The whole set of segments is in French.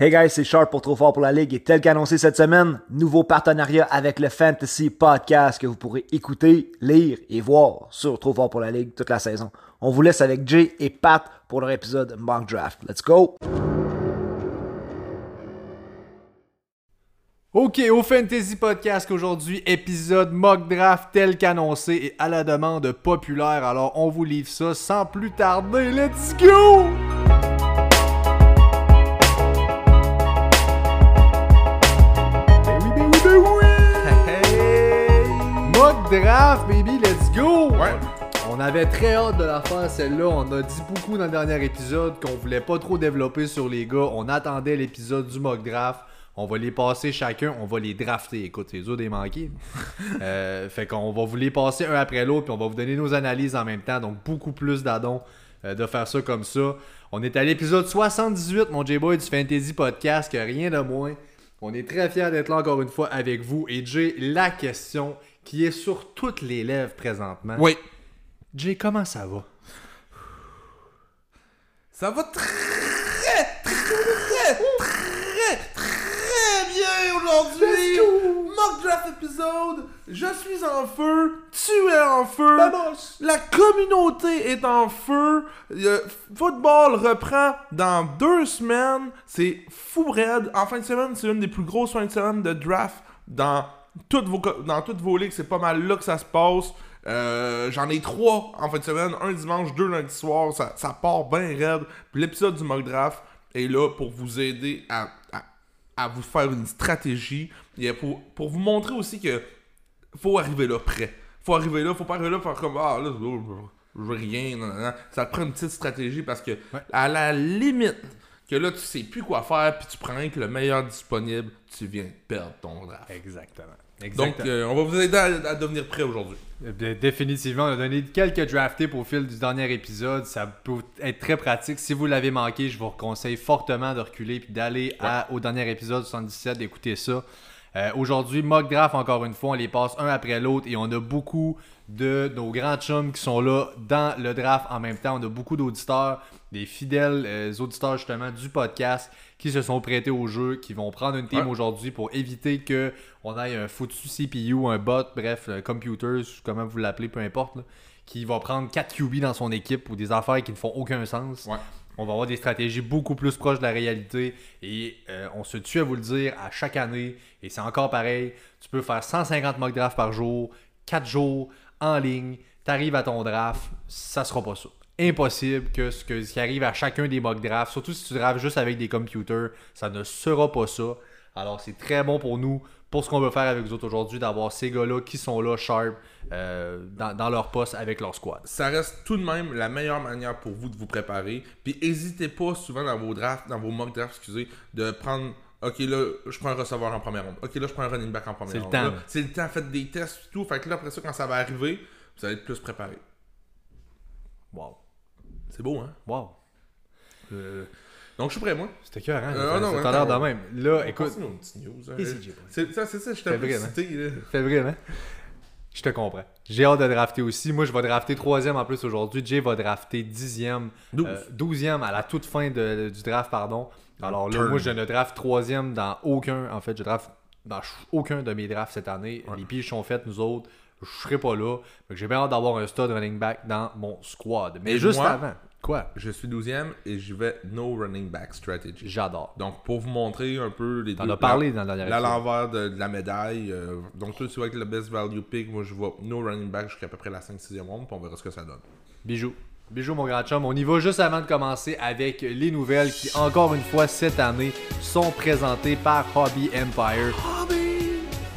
Hey guys, c'est Sharp pour Trop pour la Ligue et tel qu'annoncé cette semaine, nouveau partenariat avec le Fantasy Podcast que vous pourrez écouter, lire et voir sur Trop Fort pour la Ligue toute la saison. On vous laisse avec Jay et Pat pour leur épisode Mock Draft. Let's go! Ok, au Fantasy Podcast aujourd'hui, épisode mock draft tel qu'annoncé et à la demande populaire. Alors on vous livre ça sans plus tarder. Let's go! Draft, baby, let's go! Ouais. On avait très hâte de la faire celle-là. On a dit beaucoup dans le dernier épisode qu'on voulait pas trop développer sur les gars. On attendait l'épisode du mock draft. On va les passer chacun, on va les drafter. Écoute, c'est dur des manqués. euh, fait qu'on va vous les passer un après l'autre, puis on va vous donner nos analyses en même temps. Donc beaucoup plus d'adons euh, de faire ça comme ça. On est à l'épisode 78, mon J-Boy du Fantasy Podcast, que rien de moins. On est très fiers d'être là encore une fois avec vous. Et Jay, la question qui est sur toutes les lèvres présentement. Oui. Jay, comment ça va? Ça va très, très, très, très bien aujourd'hui. Mock draft épisode. Je suis en feu. Tu es en feu. La communauté est en feu. Le football reprend dans deux semaines. C'est fou raide. En fin de semaine, c'est une des plus grosses fins de semaine de draft dans toutes vos, dans toutes vos ligues. C'est pas mal là que ça se passe. Euh, J'en ai trois en fin de semaine, un dimanche, deux lundi soir, ça, ça part bien raide. Puis l'épisode du mock draft est là pour vous aider à, à, à vous faire une stratégie et pour, pour vous montrer aussi que faut arriver là prêt. Faut arriver là, faut pas arriver là faire comme ah là je veux rien, non, non, non. ça te prend une petite stratégie parce que à la limite que là tu sais plus quoi faire puis tu prends que le meilleur disponible, tu viens de perdre ton draft. Exactement. Donc euh, on va vous aider à, à devenir prêt aujourd'hui. Dé- Définitivement, on a donné quelques draft tips au fil du dernier épisode. Ça peut être très pratique. Si vous l'avez manqué, je vous conseille fortement de reculer puis d'aller au dernier épisode 77, d'écouter ça. Euh, Aujourd'hui, mock draft, encore une fois, on les passe un après l'autre et on a beaucoup de nos grands chums qui sont là dans le draft en même temps. On a beaucoup d'auditeurs, des fidèles euh, auditeurs justement du podcast qui se sont prêtés au jeu, qui vont prendre une team Ouais. aujourd'hui pour éviter que on ait un foutu CPU, un bot, bref, un computer, comment vous l'appelez, peu importe, là, qui va prendre 4 QB dans son équipe ou des affaires qui ne font aucun sens. Ouais. On va avoir des stratégies beaucoup plus proches de la réalité et euh, on se tue à vous le dire à chaque année et c'est encore pareil. Tu peux faire 150 mock drafts par jour, 4 jours en ligne, t'arrives à ton draft, ça sera pas ça. Impossible que ce, que ce qui arrive à chacun des mock drafts, surtout si tu drafts juste avec des computers, ça ne sera pas ça. Alors c'est très bon pour nous, pour ce qu'on veut faire avec vous autres aujourd'hui, d'avoir ces gars-là qui sont là, sharp, euh, dans, dans leur poste avec leur squad. ça reste tout de même la meilleure manière pour vous de vous préparer. Puis n'hésitez pas souvent dans vos drafts, dans vos mock drafts, excusez, de prendre. Ok, là, je prends un receveur en première ronde. Ok, là, je prends un running back en première C'est le ronde. temps. C'est le temps, faites des tests et tout. Fait que là, après ça, quand ça va arriver, vous allez être plus préparé. Wow. C'est beau, hein? Wow. Euh, Donc, je suis prêt, moi. C'était cœur, hein? Euh, non, ça ouais, a l'air de même. Là, On écoute, nos petites news. hein. C'est. C'est ça, c'est ça, je t'ai là. Fait vraiment. Je te comprends. J'ai hâte de drafter aussi. Moi, je vais drafter troisième en plus aujourd'hui. Jay va drafter dixième. Douze. euh, douzième à la toute fin de- du draft, pardon. Alors là, Turn. moi, je ne draft troisième dans aucun. En fait, je draft dans aucun de mes drafts cette année. Les piges sont faites, nous autres. Je serai pas là. J'ai bien hâte d'avoir un stud running back dans mon squad. Mais Et juste moi? avant. Quoi? Je suis 12e et je vais no running back strategy. J'adore. Donc, pour vous montrer un peu les T'en deux as parlé dans la- épisode. l'envers de, de la médaille. euh, donc, toi, tu vois avec le best value pick, moi, je vois no running back jusqu'à peu près la 5-6e ronde, puis on verra ce que ça donne. Bijou. Bijou, mon grand chum. On y va juste avant de commencer avec les nouvelles qui, encore une fois, cette année, sont présentées par Hobby Empire.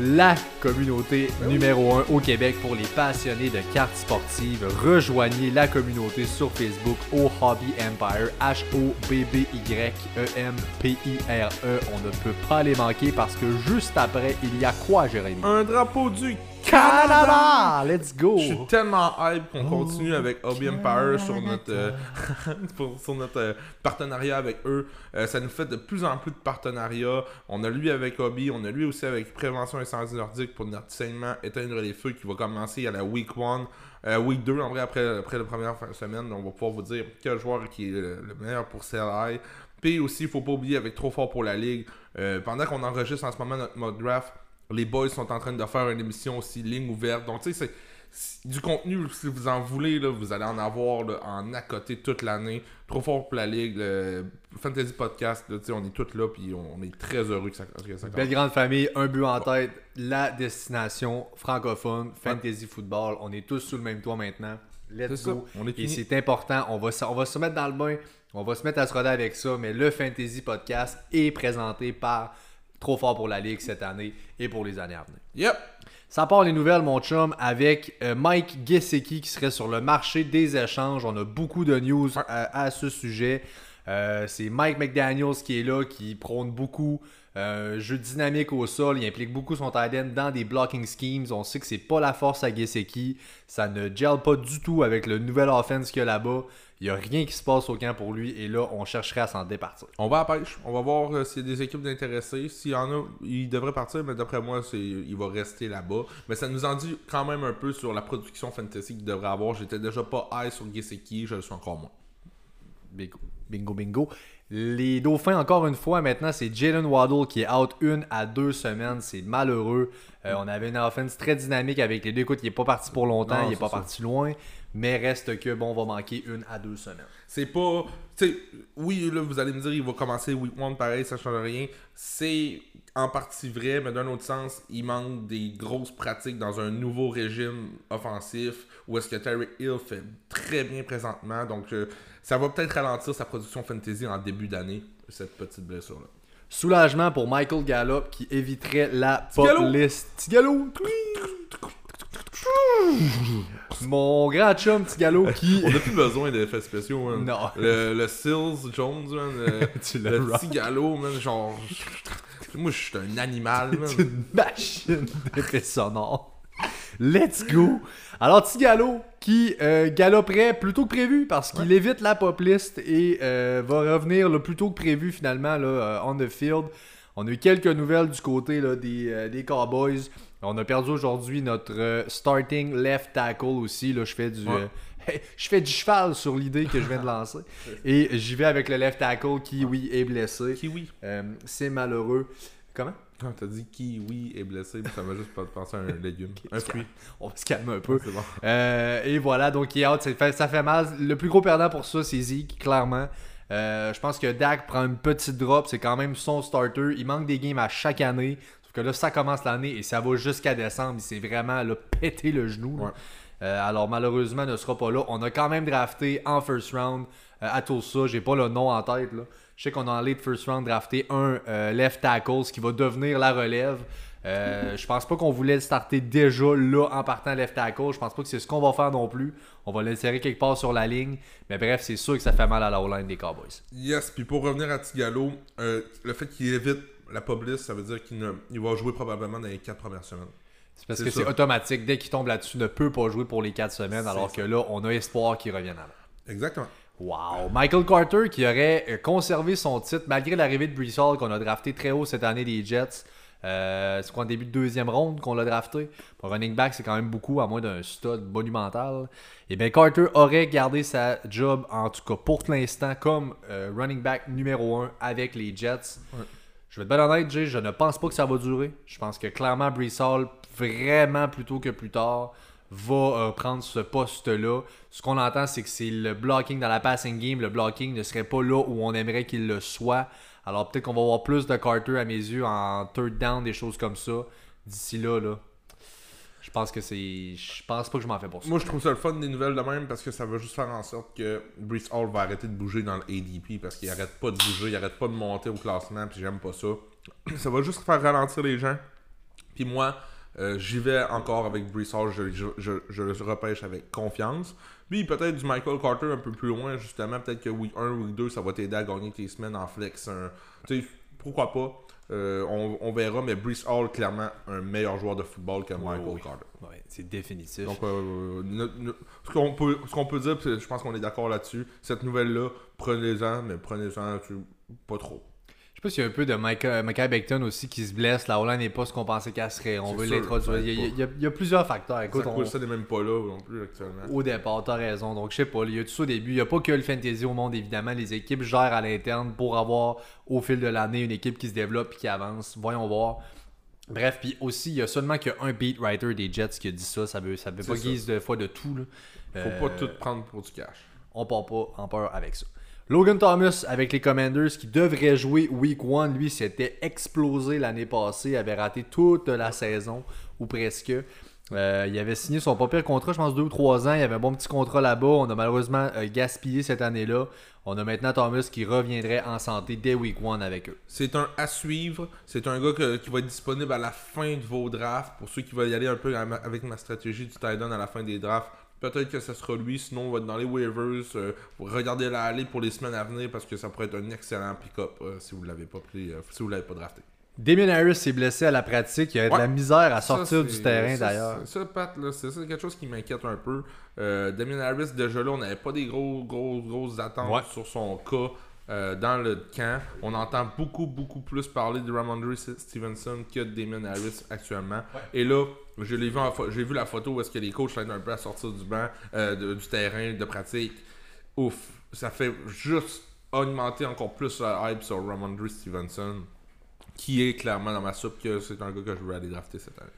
La communauté numéro 1 au Québec pour les passionnés de cartes sportives. Rejoignez la communauté sur Facebook au Hobby Empire. H-O-B-B-Y-E-M-P-I-R-E. On ne peut pas les manquer parce que juste après, il y a quoi, Jérémy? Un drapeau du Canada! Let's go! Je suis tellement hype qu'on continue avec Hobby Empire sur notre, euh, pour- sur notre euh, partenariat avec eux. Euh, ça nous fait de plus en plus de partenariats. On a lui avec Hobby, on a lui aussi avec Prévention Incendie Nordique pour notre saignement Éteindre les feux qui va commencer à la week 1. Euh, week 2, en vrai, après, après la première fin de semaine, on va pouvoir vous dire quel joueur qui est le, le meilleur pour CLI. Puis aussi, il faut pas oublier, avec Trop Fort pour la Ligue, euh, pendant qu'on enregistre en ce moment notre mock draft, les boys sont en train de faire une émission aussi ligne ouverte. Donc, tu sais, c'est du contenu, si vous en voulez, là, vous allez en avoir là, en à côté toute l'année. Trop fort pour la ligue, le Fantasy Podcast, là, tu sais, on est tous là, puis on est très heureux que ça, que ça Belle grande famille, un but en tête, la destination francophone, fantasy football. On est tous sous le même toit maintenant. Let's go. on est Et c'est important. On va, se- on va se mettre dans le bain. On va se mettre à se roder avec ça. Mais le Fantasy Podcast est présenté par Trop fort pour la Ligue cette année et pour les années à venir. Yep! Ça part les nouvelles, mon chum, avec euh, Mike Gesicki qui serait sur le marché des échanges. On a beaucoup de news à, à ce sujet. Euh, c'est Mike McDaniels qui est là, qui prône beaucoup euh, jeu dynamique au sol. Il implique beaucoup son tight end dans des blocking schemes. On sait que c'est pas la force à Gesicki. Ça ne gel pas du tout avec le nouvel offense qu'il y a là-bas. Il n'y a rien qui se passe au camp pour lui. Et là, on chercherait à s'en départir. On va à pêche. On va voir euh, s'il y a des équipes d'intéressés. S'il y en a, il devrait partir, mais d'après moi, il va rester là-bas. Mais ça nous en dit quand même un peu sur la production fantasy qu'il devrait avoir. J'étais déjà pas high sur Gesicki, je le suis encore moins. Bingo, bingo, bingo. Les Dauphins, encore une fois, maintenant, c'est Jalen Waddle qui est out une à deux semaines. C'est malheureux. Euh, on avait une offense très dynamique avec les deux. Écoute, il n'est pas parti pour longtemps, Non, il n'est pas ça. parti loin. Mais reste que, bon, on va manquer une à deux semaines. C'est pas. Tu sais, oui, là, vous allez me dire, il va commencer week 1 pareil, ça change rien. C'est en partie vrai, mais d'un autre sens, il manque des grosses pratiques dans un nouveau régime offensif où est-ce que Terry Hill fait très bien présentement. Donc, euh, ça va peut-être ralentir sa production fantasy en début d'année, cette petite blessure-là. Soulagement pour Michael Gallup qui éviterait la pop list. Tigalo! Mon grand chum Tigalo qui. On n'a plus besoin d'effets spéciaux, man. Non. Le, le Sills Jones, man. Le, Tu l'as le petit galop, man. Genre. Moi, je suis un animal, man. C'est une machine d'effets sonores. Let's go! Alors, Tigalo qui euh, galoperait plus tôt que prévu parce qu'il évite la pop list et euh, va revenir le plus tôt que prévu finalement là, euh, on the field. On a eu quelques nouvelles du côté là, des, euh, des Cowboys. On a perdu aujourd'hui notre starting left tackle aussi. Là, je fais du. Ouais. je fais du cheval sur l'idée que je viens de lancer. Et j'y vais avec le left tackle qui, oui, est blessé. Kiwi. Euh, C'est malheureux. Comment? Quand t'as dit kiwi est blessé, ça m'a juste pas pensé à un légume. un fruit. On va se calmer un peu. C'est bon. Euh, et voilà, donc il est out, ça fait, ça fait mal. Le plus gros perdant pour ça, c'est Zeke, clairement. Euh, je pense que Dak prend une petite drop, c'est quand même son starter. Il manque des games à chaque année. Sauf que là, ça commence l'année et ça va jusqu'à décembre. Il s'est vraiment là, pété le genou. Ouais. Euh, alors malheureusement, il ne sera pas là. On a quand même drafté en first round à Tulsa. J'ai pas le nom en tête. Là. Je sais qu'on a en late first round drafté un euh, left tackle, ce qui va devenir la relève. Euh, je pense pas qu'on voulait le starter déjà là en partant left tackle. Je pense pas que c'est ce qu'on va faire non plus. On va l'insérer quelque part sur la ligne. Mais bref, c'est sûr que ça fait mal à la O-line des Cowboys. Yes, puis pour revenir à Tigalo, euh, le fait qu'il évite la list, ça veut dire qu'il ne- il va jouer probablement dans les 4 premières semaines. C'est parce que c'est automatique. Dès qu'il tombe là-dessus, il ne peut pas jouer pour les 4 semaines. Alors ça. que là, on a espoir qu'il revienne avant. Exactement. Wow! Michael Carter qui aurait euh, conservé son titre malgré l'arrivée de Brees Hall qu'on a drafté très haut cette année des Jets. Euh, c'est quoi en début de deuxième ronde qu'on l'a drafté? Pour running back, c'est quand même beaucoup, à moins d'un stud monumental. Et bien Carter aurait gardé sa job, en tout cas pour l'instant, comme euh, running back numéro 1 avec les Jets. Ouais. Je vais être bien honnête, Jay, je ne pense pas que ça va durer. Je pense que clairement Brees Hall, vraiment plus tôt que plus tard, va euh, prendre ce poste-là. Ce qu'on entend, c'est que c'est le blocking dans la passing game. Le blocking ne serait pas là où on aimerait qu'il le soit. Alors peut-être qu'on va voir plus de Carter à mes yeux en third down, des choses comme ça. D'ici là, là. Je pense que c'est. Je pense pas que je m'en fais pour ça. Moi, je trouve ça le fun des nouvelles de même parce que ça va juste faire en sorte que Brees Hall va arrêter de bouger dans le ADP parce qu'il arrête pas de bouger, il arrête pas de monter au classement, puis j'aime pas ça. Ça va juste faire ralentir les gens. Puis moi, euh, j'y vais encore avec Brees Hall, je, je, je, je le repêche avec confiance. Puis peut-être du Michael Carter un peu plus loin, justement. Peut-être que week 1, week 2, ça va t'aider à gagner tes semaines en flex. Sais, pourquoi pas. Euh, on, on verra, mais Brees Hall, clairement, un meilleur joueur de football que Michael oui. Carter. Ouais, c'est définitif. Donc, euh, ne- ne- ce qu'on peut, peut dire, je pense qu'on est d'accord là-dessus, cette nouvelle-là, prenez-en, mais prenez-en pas trop. Je sais pas s'il y a un peu de Micah, Micah Beckton aussi qui se blesse. La O-line n'est pas ce qu'on pensait qu'elle serait. On veut l'introduire. Il, y a- aide il y a- il y a plusieurs facteurs. Écoute, ça, on- ça n'est même pas là non plus actuellement. au départ, t'as raison. Donc, je sais pas, il y a tout ça au début. Il n'y a pas que le fantasy au monde, évidemment. Les équipes gèrent à l'interne pour avoir, au fil de l'année, une équipe qui se développe et qui avance. Voyons voir. Bref, puis aussi, il y a seulement qu'un beat writer des Jets qui a dit ça. Ça veut, ça veut pas guise de fois de tout. Là. Faut Euh, pas tout prendre pour du cash. on part pas en peur avec ça. Logan Thomas avec les Commanders qui devrait jouer week 1, lui s'était explosé l'année passée, avait raté toute la saison ou presque. Euh, il avait signé son pas pire contrat, je pense deux ou trois ans. Il avait un bon petit contrat là-bas. On a malheureusement euh, gaspillé cette année-là. On a maintenant Thomas qui reviendrait en santé dès week 1 avec eux. C'est un à suivre. C'est un gars qui va être disponible à la fin de vos drafts. Pour ceux qui veulent y aller un peu avec ma stratégie du end à la fin des drafts, peut-être que ce sera lui. Sinon, on va être dans les waivers. euh, regardez la allée pour les semaines à venir parce que ça pourrait être un excellent pick-up euh, si vous ne l'avez pas pris, euh, si vous l'avez pas drafté. Damien Harris s'est blessé à la pratique. Il a de Ouais. la misère à sortir du terrain d'ailleurs. Ça, Pat, c'est quelque chose qui m'inquiète un peu. Euh, Damien Harris, déjà là, on n'avait pas des gros, gros, grosses attentes Ouais. sur son cas euh, dans le camp. On entend beaucoup, beaucoup plus parler de Ramondre Stevenson que de Damien Harris actuellement. Et là, je l'ai vu j'ai vu la photo où est-ce que les coachs l'aident un peu à sortir du banc, euh, du terrain de pratique. Ouf, ça fait juste augmenter encore plus la hype sur Ramondre Stevenson, qui est clairement dans ma soupe que c'est un gars que je veux aller drafter cette année.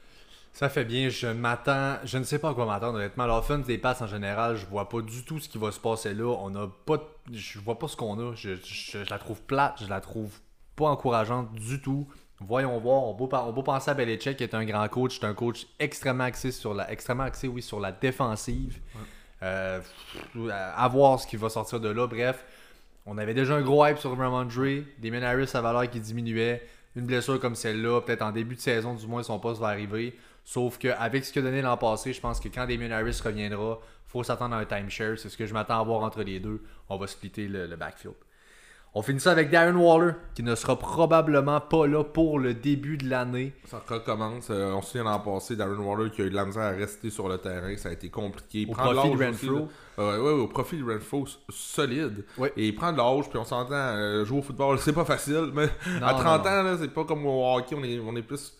Ça fait bien, je m'attends, je ne sais pas à quoi m'attendre honnêtement. L'offense des passes en général, je vois pas du tout ce qui va se passer là. On a pas, je vois pas ce qu'on a. Je- je la trouve plate, je la trouve pas encourageante du tout. Voyons voir, on peut, on peut penser à Belichick qui est un grand coach, c'est un coach extrêmement axé sur la, extrêmement axé oui sur la défensive. Euh, pff, à voir ce qui va sortir de là. Bref, on avait déjà un gros hype sur Ramondre. Damien Harris, sa valeur qui diminuait. Une blessure comme celle-là, peut-être en début de saison, du moins, son poste va arriver. Sauf qu'avec ce qu'il a donné l'an passé, je pense que quand Damien Harris reviendra, faut s'attendre à un timeshare. C'est ce que je m'attends à voir entre les deux. On va splitter le, le backfield. On finit ça avec Darren Waller, qui ne sera probablement pas là pour le début de l'année. Ça recommence. Euh, on se souvient l'an passé, Darren Waller qui a eu de la misère à rester sur le terrain. Ça a été compliqué. Au Prendre profit de Renfro. Euh, ouais, ouais, au profit de Renfro, solide. Ouais. Et il prend de l'âge, puis on s'entend, euh, jouer au football, c'est pas facile. Mais Non, à non, 30 non. ans, là, c'est pas comme au hockey, on est, on est plus.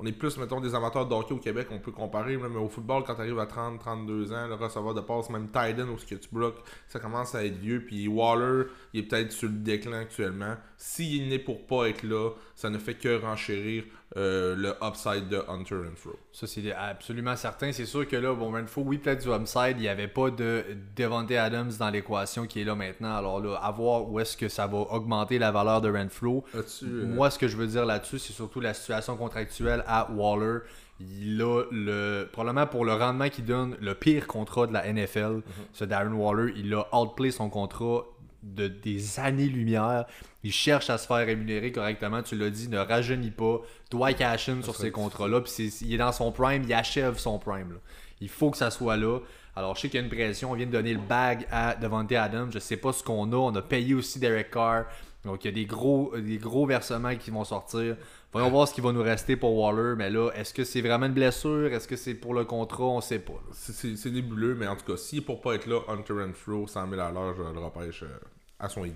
On est plus, mettons, des amateurs de hockey au Québec, on peut comparer, mais au football, quand tu arrives à 30, 32 ans, le receveur de passe, même Tiden, où ce que tu bloques, ça commence à être vieux. Puis Waller, il est peut-être sur le déclin actuellement. S'il n'est pour pas être là, ça ne fait que renchérir euh, le upside de Hunter Renfro. Ça, c'est absolument certain. C'est sûr que là, bon, Renfro, oui, peut-être du upside, il n'y avait pas de Devontae Adams dans l'équation qui est là maintenant. Alors là, à voir où est-ce que ça va augmenter la valeur de Renfro. Euh, Moi, ce que je veux dire là-dessus, c'est surtout la situation contractuelle à Waller. Il a le, probablement pour le rendement qu'il donne, le pire contrat de la NFL. Ce Darren Waller, il a outplay son contrat de des années-lumière. Il cherche à se faire rémunérer correctement. Tu l'as dit, ne rajeunit pas. Doit cash in sur ces contrats-là. Puis il est dans son prime, il achève son prime. là. Il faut que ça soit là. Alors, je sais qu'il y a une pression. On vient de donner le bag à Devante Adams. Je sais pas ce qu'on a. On a payé aussi Derek Carr. Donc, il y a des gros, des gros versements qui vont sortir. Voyons voir ce qui va nous rester pour Waller. Mais là, est-ce que c'est vraiment une blessure? Est-ce que c'est pour le contrat? On sait pas. c'est- nébuleux, mais en tout cas, si pour pas être là, Hunter Renfro, 100 000 à l'heure, je le repêche euh, à son idée.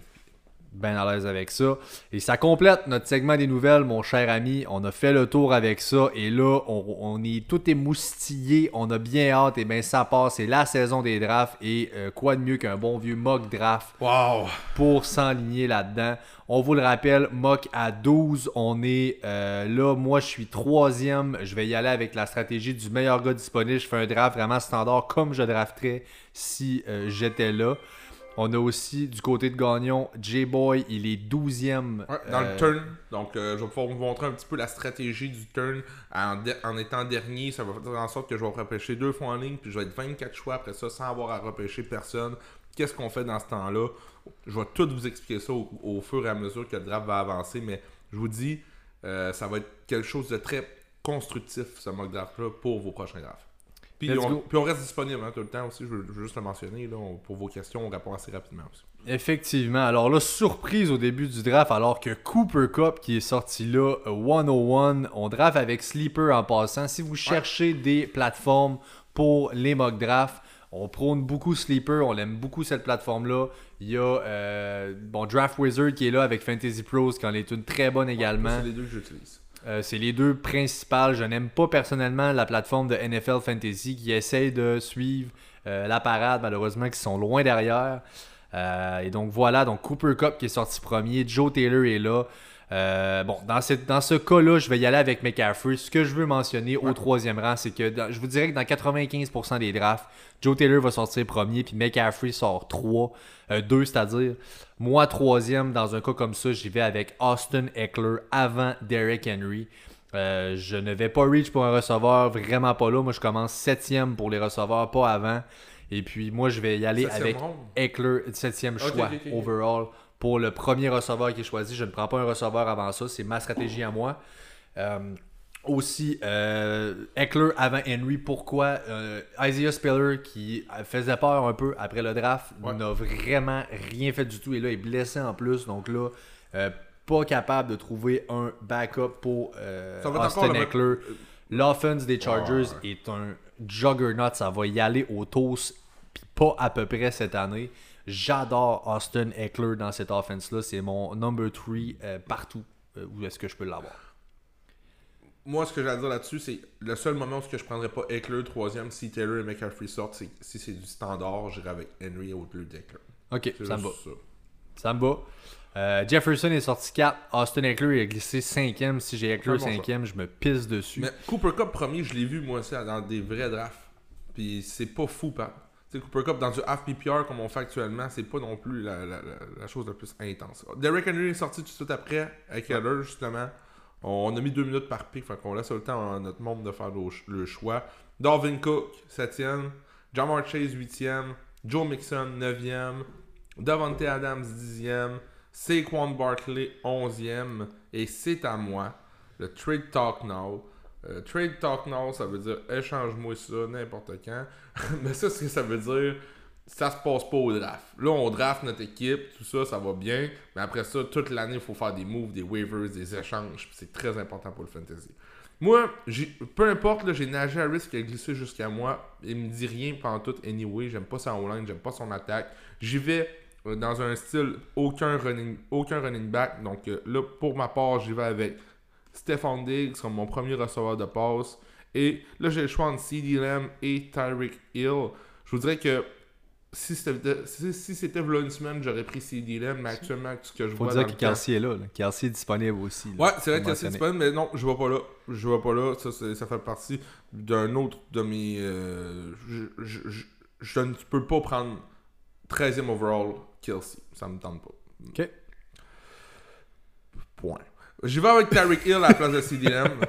Ben à l'aise avec ça. Et ça complète notre segment des nouvelles, mon cher ami. On a fait le tour avec ça. Et là, on, on est tout émoustillé. On a bien hâte. Et ben ça passe. C'est la saison des drafts. Et euh, quoi de mieux qu'un bon vieux mock draft Wow! pour s'enligner là-dedans. On vous le rappelle, mock à 12. On est euh, là. Moi, je suis troisième. Je vais y aller avec la stratégie du meilleur gars disponible. Je fais un draft vraiment standard comme je drafterais si euh, j'étais là. On a aussi du côté de Gagnon, J-Boy, il est 12e. Ouais, dans euh, le turn, donc euh, je vais pouvoir vous montrer un petit peu la stratégie du turn en, de- en étant dernier. Ça va faire en sorte que je vais repêcher deux fois en ligne, puis je vais être 24 choix après ça sans avoir à repêcher personne. Qu'est-ce qu'on fait dans ce temps-là? Je vais tout vous expliquer ça au, au fur et à mesure que le draft va avancer, mais je vous dis, euh, ça va être quelque chose de très constructif, ce mock draft-là, pour vos prochains drafts. Puis on, go. puis on reste disponible hein, tout le temps aussi, je veux, je veux juste le mentionner. Là, on- pour vos questions, on répond assez rapidement aussi. Effectivement. Alors là, surprise au début du draft, alors que Cooper Cup qui est sorti là, euh, 101, on draft avec Sleeper en passant. Si vous cherchez des plateformes pour les mock drafts, On prône beaucoup Sleeper, on aime beaucoup cette plateforme-là. Il y a euh, bon, Draft Wizard qui est là avec Fantasy Pros, qui en est une très bonne également. C'est les deux que j'utilise. Euh, c'est les deux principales. Je n'aime pas personnellement la plateforme de NFL Fantasy qui essaye de suivre euh, la parade, malheureusement, qui sont loin derrière. Euh, et donc voilà, donc Cooper Cup qui est sorti premier, Joe Taylor est là. Euh, bon, dans, cette, dans ce cas-là, je vais y aller avec McCaffrey. Ce que je veux mentionner au troisième rang, c'est que dans- je vous dirais que dans 95% des drafts, Joe Taylor va sortir premier, puis McCaffrey sort 3, 2 c'est-à-dire. Moi, troisième, dans un cas comme ça, j'y vais avec Austin Eckler avant Derrick Henry. Euh, je ne vais pas reach pour un receveur, vraiment pas là. Moi, je commence septième pour les receveurs, pas avant. Et puis, moi, je vais y aller Septième avec? Eckler, septième choix overall pour le premier receveur qui est choisi. Je ne prends pas un receveur avant ça. C'est ma stratégie à moi. Euh, aussi, euh, Eckler avant Henry. Pourquoi euh, Isaiah Spiller, qui faisait peur un peu après le draft, Ouais. n'a vraiment rien fait du tout. Et là, il est blessé en plus. Donc là, pas capable de trouver un backup pour Austin Eckler. L'offense des Chargers est un juggernaut. Ça va y aller au toast, puis pas à peu près cette année. J'adore Austin Eckler dans cette offense-là. C'est mon number 3 partout euh, où est-ce que je peux l'avoir. Moi, ce que j'ai à dire là-dessus, c'est le seul moment où je prendrais pas Eckler troisième si Taylor et McCaffrey sortent, c'est si c'est du standard, j'irai avec Henry au lieu d'Eckler. Ok, ça me ça. Ça me va. Euh, Jefferson est sorti 4. Austin Eckler est glissé 5e. Si j'ai Eckler C'est un bon 5e, je me pisse dessus. Mais Cooper Cup premier, je l'ai vu moi aussi dans des vrais drafts. Puis c'est pas fou, pas. Tu sais, Cooper Cup dans du half PPR comme on fait actuellement, c'est pas non plus la, la- la- la chose la plus intense. Derrick Henry est sorti tout de suite après, avec Heller justement. On a mis deux minutes par pick, fait qu'on laisse le temps à notre monde de faire le, ch- le choix. Darvin Cook, 7e. Jamar Chase, 8e. Joe Mixon, 9e. Davante Adams, 10e. Saquon Barkley, 11e. Et c'est à moi, le Trade Talk Now. Euh, trade Talk Now, ça veut dire échange-moi ça n'importe quand. Mais ça, ce que ça veut dire, ça se passe pas au draft. Là, on draft notre équipe, tout ça, ça va bien. Mais après ça, toute l'année, il faut faire des moves, des waivers, des échanges. C'est très important pour le fantasy. Moi, peu importe, j'ai nagé à risque qui a glissé jusqu'à moi. Il me dit rien pendant tout, anyway. J'aime pas sa line, j'aime pas son attaque. J'y vais euh, dans un style aucun running, aucun running back. Donc euh, là, pour ma part, j'y vais avec Stephon Diggs comme mon premier receveur de passe. Et là, j'ai le choix entre CD Lamb et Tyreek Hill. Je vous dirais que si c'était si, si une semaine, j'aurais pris CD Lamb, mais actuellement, tout ce que je Faut vois dire dans que Kelsey est là, là. Kelsey est disponible aussi. là. Ouais, c'est vrai Faut que c'est mentionner. disponible, mais non, je vais pas là. Je vais pas là. Ça, ça fait partie d'un autre de mes. euh, je, je, je, je ne peux pas prendre 13e overall Kelsey. Ça me tente pas. Ok. Point. J'y vais avec Tyreek Hill à la place de CD Lamb.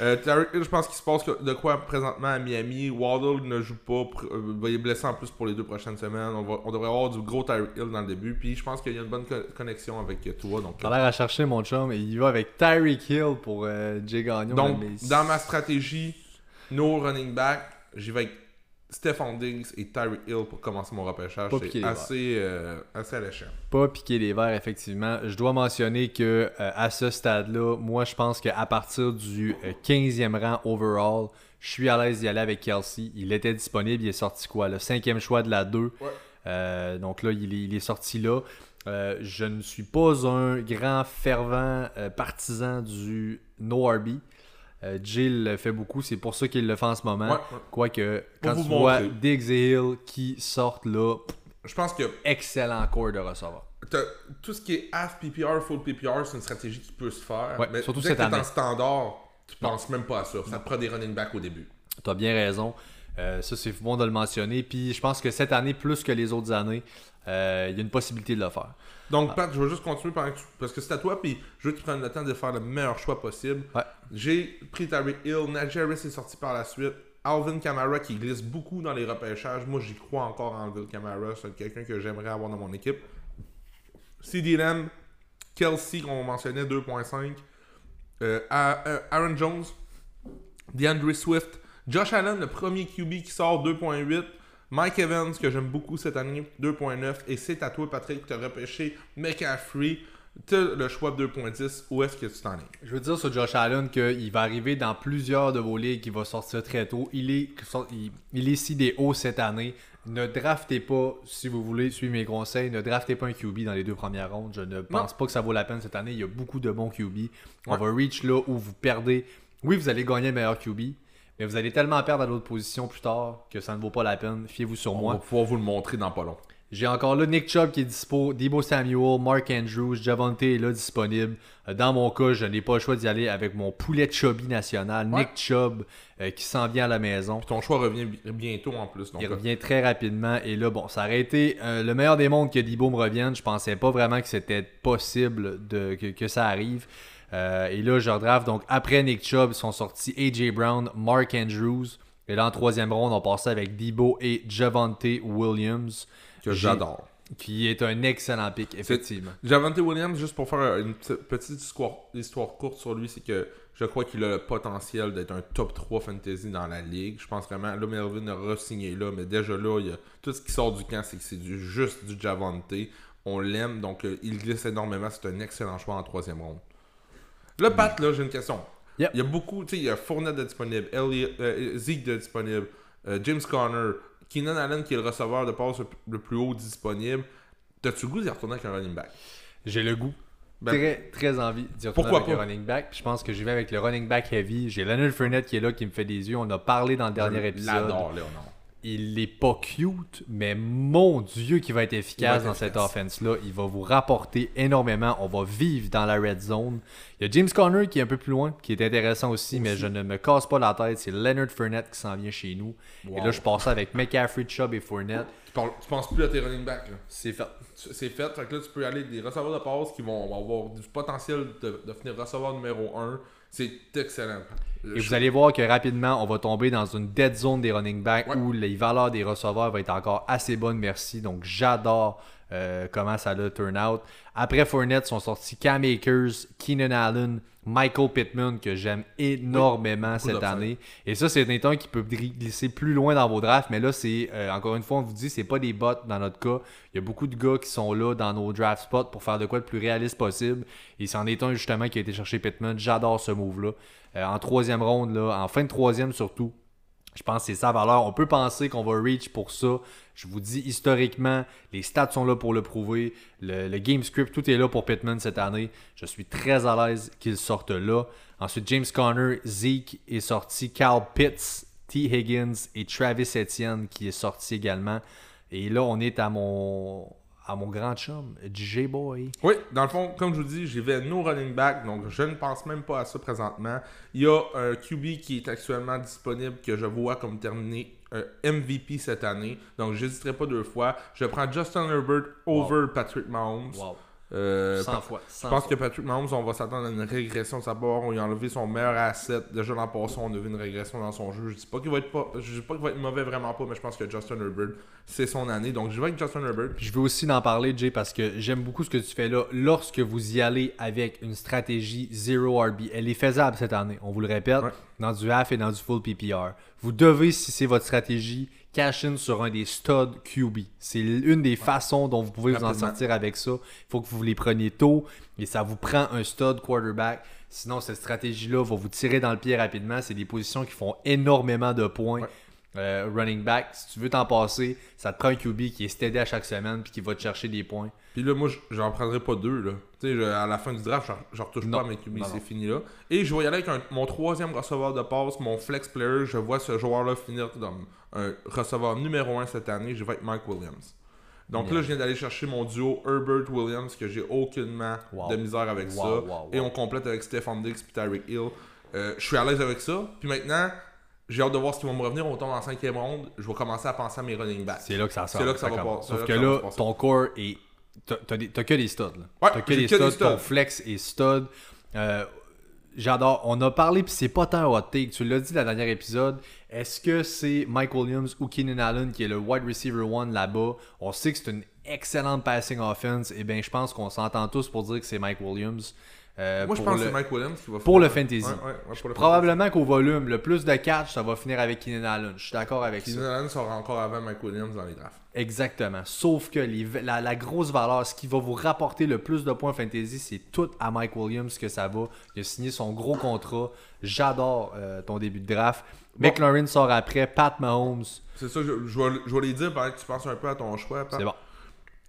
Euh, Hill, je pense qu'il se passe de quoi présentement à Miami. Waddle ne joue pas. euh, il est blessé en plus pour les deux prochaines semaines. On, va, on devrait avoir du gros Tyreek Hill dans le début. Puis je pense qu'il y a une bonne co- connexion avec euh, Tua. Donc, T'as l'air à chercher mon chum et il va avec Tyreek Hill pour euh, Jay Gagnon. Donc, dans ma stratégie, no running back, j'y vais avec Stephon Diggs et Tyreek Hill pour commencer mon repêchage. C'est assez, euh, assez alléchant. pas piquer les verres, effectivement. Je dois mentionner que euh, à ce stade-là, moi, je pense qu'à partir du euh, 15e rang overall, je suis à l'aise d'y aller avec Kelsey. Il était disponible, il est sorti quoi Le cinquième choix de la 2. Ouais. Euh, donc là, il est, il est sorti là. Euh, je ne suis pas un grand fervent euh, partisan du no RB. Euh, Jill le fait beaucoup, c'est pour ça qu'il le fait en ce moment. Ouais, ouais. Quoique, quand tu vois montrer. Diggs et Hill qui sortent là, Je pense que excellent corps de receveur. t'as- tout ce qui est half PPR, full PPR, c'est une stratégie qui peut se faire. Ouais, mais surtout dès cette que année. en standard, tu penses même pas à ça. Ça te prend des running backs au début. Tu as bien raison. Euh, ça, c'est bon de le mentionner. Puis je pense que cette année, plus que les autres années, euh, il y a une possibilité de le faire. Donc, Pat, je vais juste continuer pendant que tu- parce que c'est à toi, puis je veux que tu prennes le temps de faire le meilleur choix possible. Ouais. J'ai pris Tyreek Hill, Najee est sorti par la suite. Alvin Kamara qui glisse beaucoup dans les repêchages. Moi, j'y crois encore en Alvin Kamara. C'est quelqu'un que j'aimerais avoir dans mon équipe. CD Lamb, Kelsey, qu'on mentionnait, 2.5. Euh, euh, Aaron Jones, DeAndre Swift, Josh Allen, le premier QB qui sort 2.8. Mike Evans, que j'aime beaucoup cette année, 2.9. Et c'est à toi, Patrick, tu as repêché McCaffrey. t'as le choix de 2.10, où est-ce que tu t'en es? Je veux dire sur Josh Allen qu'il va arriver dans plusieurs de vos ligues, il va sortir très tôt. Il est, il, il est cette année. Ne draftez pas, si vous voulez suivre mes conseils, ne draftez pas un QB dans les deux premières rondes. Je ne pense pas que ça vaut la peine cette année. Il y a beaucoup de bons QB. On Ouais. va reach là où vous perdez. Oui, vous allez gagner le meilleur QB, mais vous allez tellement perdre à l'autre position plus tard que ça ne vaut pas la peine. Fiez-vous sur On moi. va pouvoir vous le montrer dans pas long. J'ai encore là Nick Chubb qui est dispo, Debo Samuel, Mark Andrews, Javante est là disponible. Euh, Dans mon cas, je n'ai pas le choix d'y aller avec mon poulet Chubby national, Ouais. Nick Chubb, euh, qui s'en vient à la maison. Puis ton choix revient bi- bientôt en plus. Donc, Il euh, revient très rapidement. Et là, bon, ça aurait été euh, le meilleur des mondes que Debo me revienne. Je pensais pas vraiment que c'était possible de, que, que ça arrive. Euh, et là, je redraft. Donc, après Nick Chubb, ils sont sortis A.J. Brown, Mark Andrews. Et là, en troisième ronde, on passait avec Debo et Javante Williams. que j'adore. Qui est un excellent pick, effectivement. Javante Williams, juste pour faire une petite- petite histoire, histoire courte sur lui, c'est que je crois qu'il a le potentiel d'être un top 3 fantasy dans la ligue. Je pense vraiment, là, Melvin a re-signé là, mais déjà là, il y a, tout ce qui sort du camp, c'est que c'est du, juste du Javante. On l'aime, donc euh, il glisse énormément. C'est un excellent choix en troisième ronde. Là, Pat, là, j'ai une question. Yep. Il y a beaucoup, tu sais, il y a Fournette de disponible, Elliott, euh, Zeke de disponible, euh, James Conner, Keenan Allen qui est le receveur de passe le- plus haut disponible. T'as-tu le goût d'y retourner avec un running back? J'ai le goût. Ben, très, très envie d'y retourner Pourquoi avec le pas? running back. Je pense que j'y vais avec le running back heavy. J'ai Leonard Fournette qui est là, qui me fait des yeux. On a parlé dans le dernier épisode. l'adore, Léonard. Il est pas cute, mais mon Dieu, qui va être efficace va être dans cette offense-là. Il va vous rapporter énormément. On va vivre dans la red zone. Il y a James Conner qui est un peu plus loin, qui est intéressant aussi, mais je ne me casse pas la tête. C'est Leonard Fournette qui s'en vient chez nous. Et là, je passe avec McCaffrey, Chubb et Fournette. Tu, parles- tu penses plus à tes running backs. C'est fait. C'est fait. Fait que là, tu peux aller des receveurs de passe qui vont avoir du potentiel de, de finir receveur numéro 1. C'est excellent. Et vous allez voir que rapidement, on va tomber dans une dead zone des running backs Ouais. où les valeurs des receveurs vont être encore assez bonnes, merci. Donc j'adore euh, comment ça le turn out. Après Fournette, sont sortis Cam Akers, Keenan Allen, Michael Pittman, que j'aime énormément cette année. Et ça, c'est un qui peut glisser plus loin dans vos drafts. Mais là, c'est euh, encore une fois, on vous dit, c'est pas des bots dans notre cas. Il y a beaucoup de gars qui sont là dans nos draft spots pour faire de quoi le plus réaliste possible. Et c'en est un justement qui a été chercher Pittman. J'adore ce move-là. Euh, en troisième ronde, là, en fin de troisième surtout, je pense que c'est sa valeur. On peut penser qu'on va reach pour ça. Je vous dis historiquement, les stats sont là pour le prouver. Le, le game script, tout est là pour Pittman cette année. Je suis très à l'aise qu'il sorte là. Ensuite, James Conner, Zeke est sorti. Carl Pitts, T. Higgins et Travis Etienne qui est sorti également. Et là, on est à mon, à mon grand chum, J-Boy. Oui, dans le fond, comme je vous dis, j'y vais no running back, donc je ne pense même pas à ça présentement. Il y a un QB qui est actuellement disponible que je vois comme terminé euh, MVP cette année, donc j'hésiterai pas deux fois. Je prends Justin Herbert over Patrick Mahomes. Wow. Euh, 100 fois. Je 100 pense fois. que Patrick Mahomes, on va s'attendre à une régression de sa part. On lui a enlevé son meilleur asset. Déjà l'an passé, on a vu une régression dans son jeu. Je dis pas qu'il va être pas, je dis pas qu'il va être mauvais vraiment pas, mais je pense que Justin Herbert, c'est son année. Donc je vais avec Justin Herbert. Je veux aussi en parler, Jay, parce que j'aime beaucoup ce que tu fais là. Lorsque vous y allez avec une stratégie zero RB, elle est faisable cette année, on vous le répète, Ouais. dans du half et dans du full PPR. Vous devez, si c'est votre stratégie, cash in sur un des stud QB. C'est une des façons dont vous pouvez vous en sortir avec ça. Il faut que vous les preniez tôt et ça vous prend un stud quarterback. Sinon, cette stratégie-là va vous tirer dans le pied rapidement. C'est des positions qui font énormément de points. Ouais. Euh, running back, si tu veux t'en passer, ça te prend un QB qui est steady à chaque semaine puis qui va te chercher des points. Puis là, moi, j'en prendrai pas deux. Là. Tu sais, je- à la fin du draft, j'en retouche Non. pas à mes QB, c'est fini là. Et je vais y aller avec un- mon troisième receveur de passe, mon flex player. Je vois ce joueur-là finir comme un receveur numéro un cette année. Je vais avec Mike Williams. Donc là, je viens d'aller chercher mon duo Herbert-Williams, que j'ai aucunement Wow. de misère avec Wow, ça. wow, Et on complète avec Stephon Diggs et Tyreek Hill. Euh, je suis à l'aise avec ça. Puis maintenant, j'ai hâte de voir ce qui va me revenir. On tombe en cinquième ronde. Je vais commencer à penser à mes running backs. C'est là que ça sort. C'est là que ça va pas- Sauf là que là, ton core est. T'as que des studs. Là. Ouais, t'as que des que des studs. Ton flex est stud. Euh, J'adore. On a parlé, puis c'est pas tant un hot take. Tu l'as dit dans le dernier épisode. Est-ce que c'est Mike Williams ou Keenan Allen qui est le wide receiver one là-bas? On sait que c'est une excellente passing offense, eh bien, je pense qu'on s'entend tous pour dire que c'est Mike Williams. Euh, Moi, je pense que c'est Mike Williams qui va pour le faire- fantasy. Ouais, ouais, ouais, pour le Probablement qu'au volume, le plus de catch, ça va finir avec Keenan Allen. Je suis d'accord avec fantasy. ça. Keenan Allen sera encore avant Mike Williams dans les drafts. Exactement. Sauf que les- la, la grosse valeur, ce qui va vous rapporter le plus de points fantasy, c'est tout à Mike Williams que ça va. Il a signé son gros contrat. J'adore euh, ton début de draft. McLaurin sort après. Pat Mahomes. C'est ça, je, je, vais, je vais les dire pendant que tu penses un peu à ton choix. Pat. C'est bon.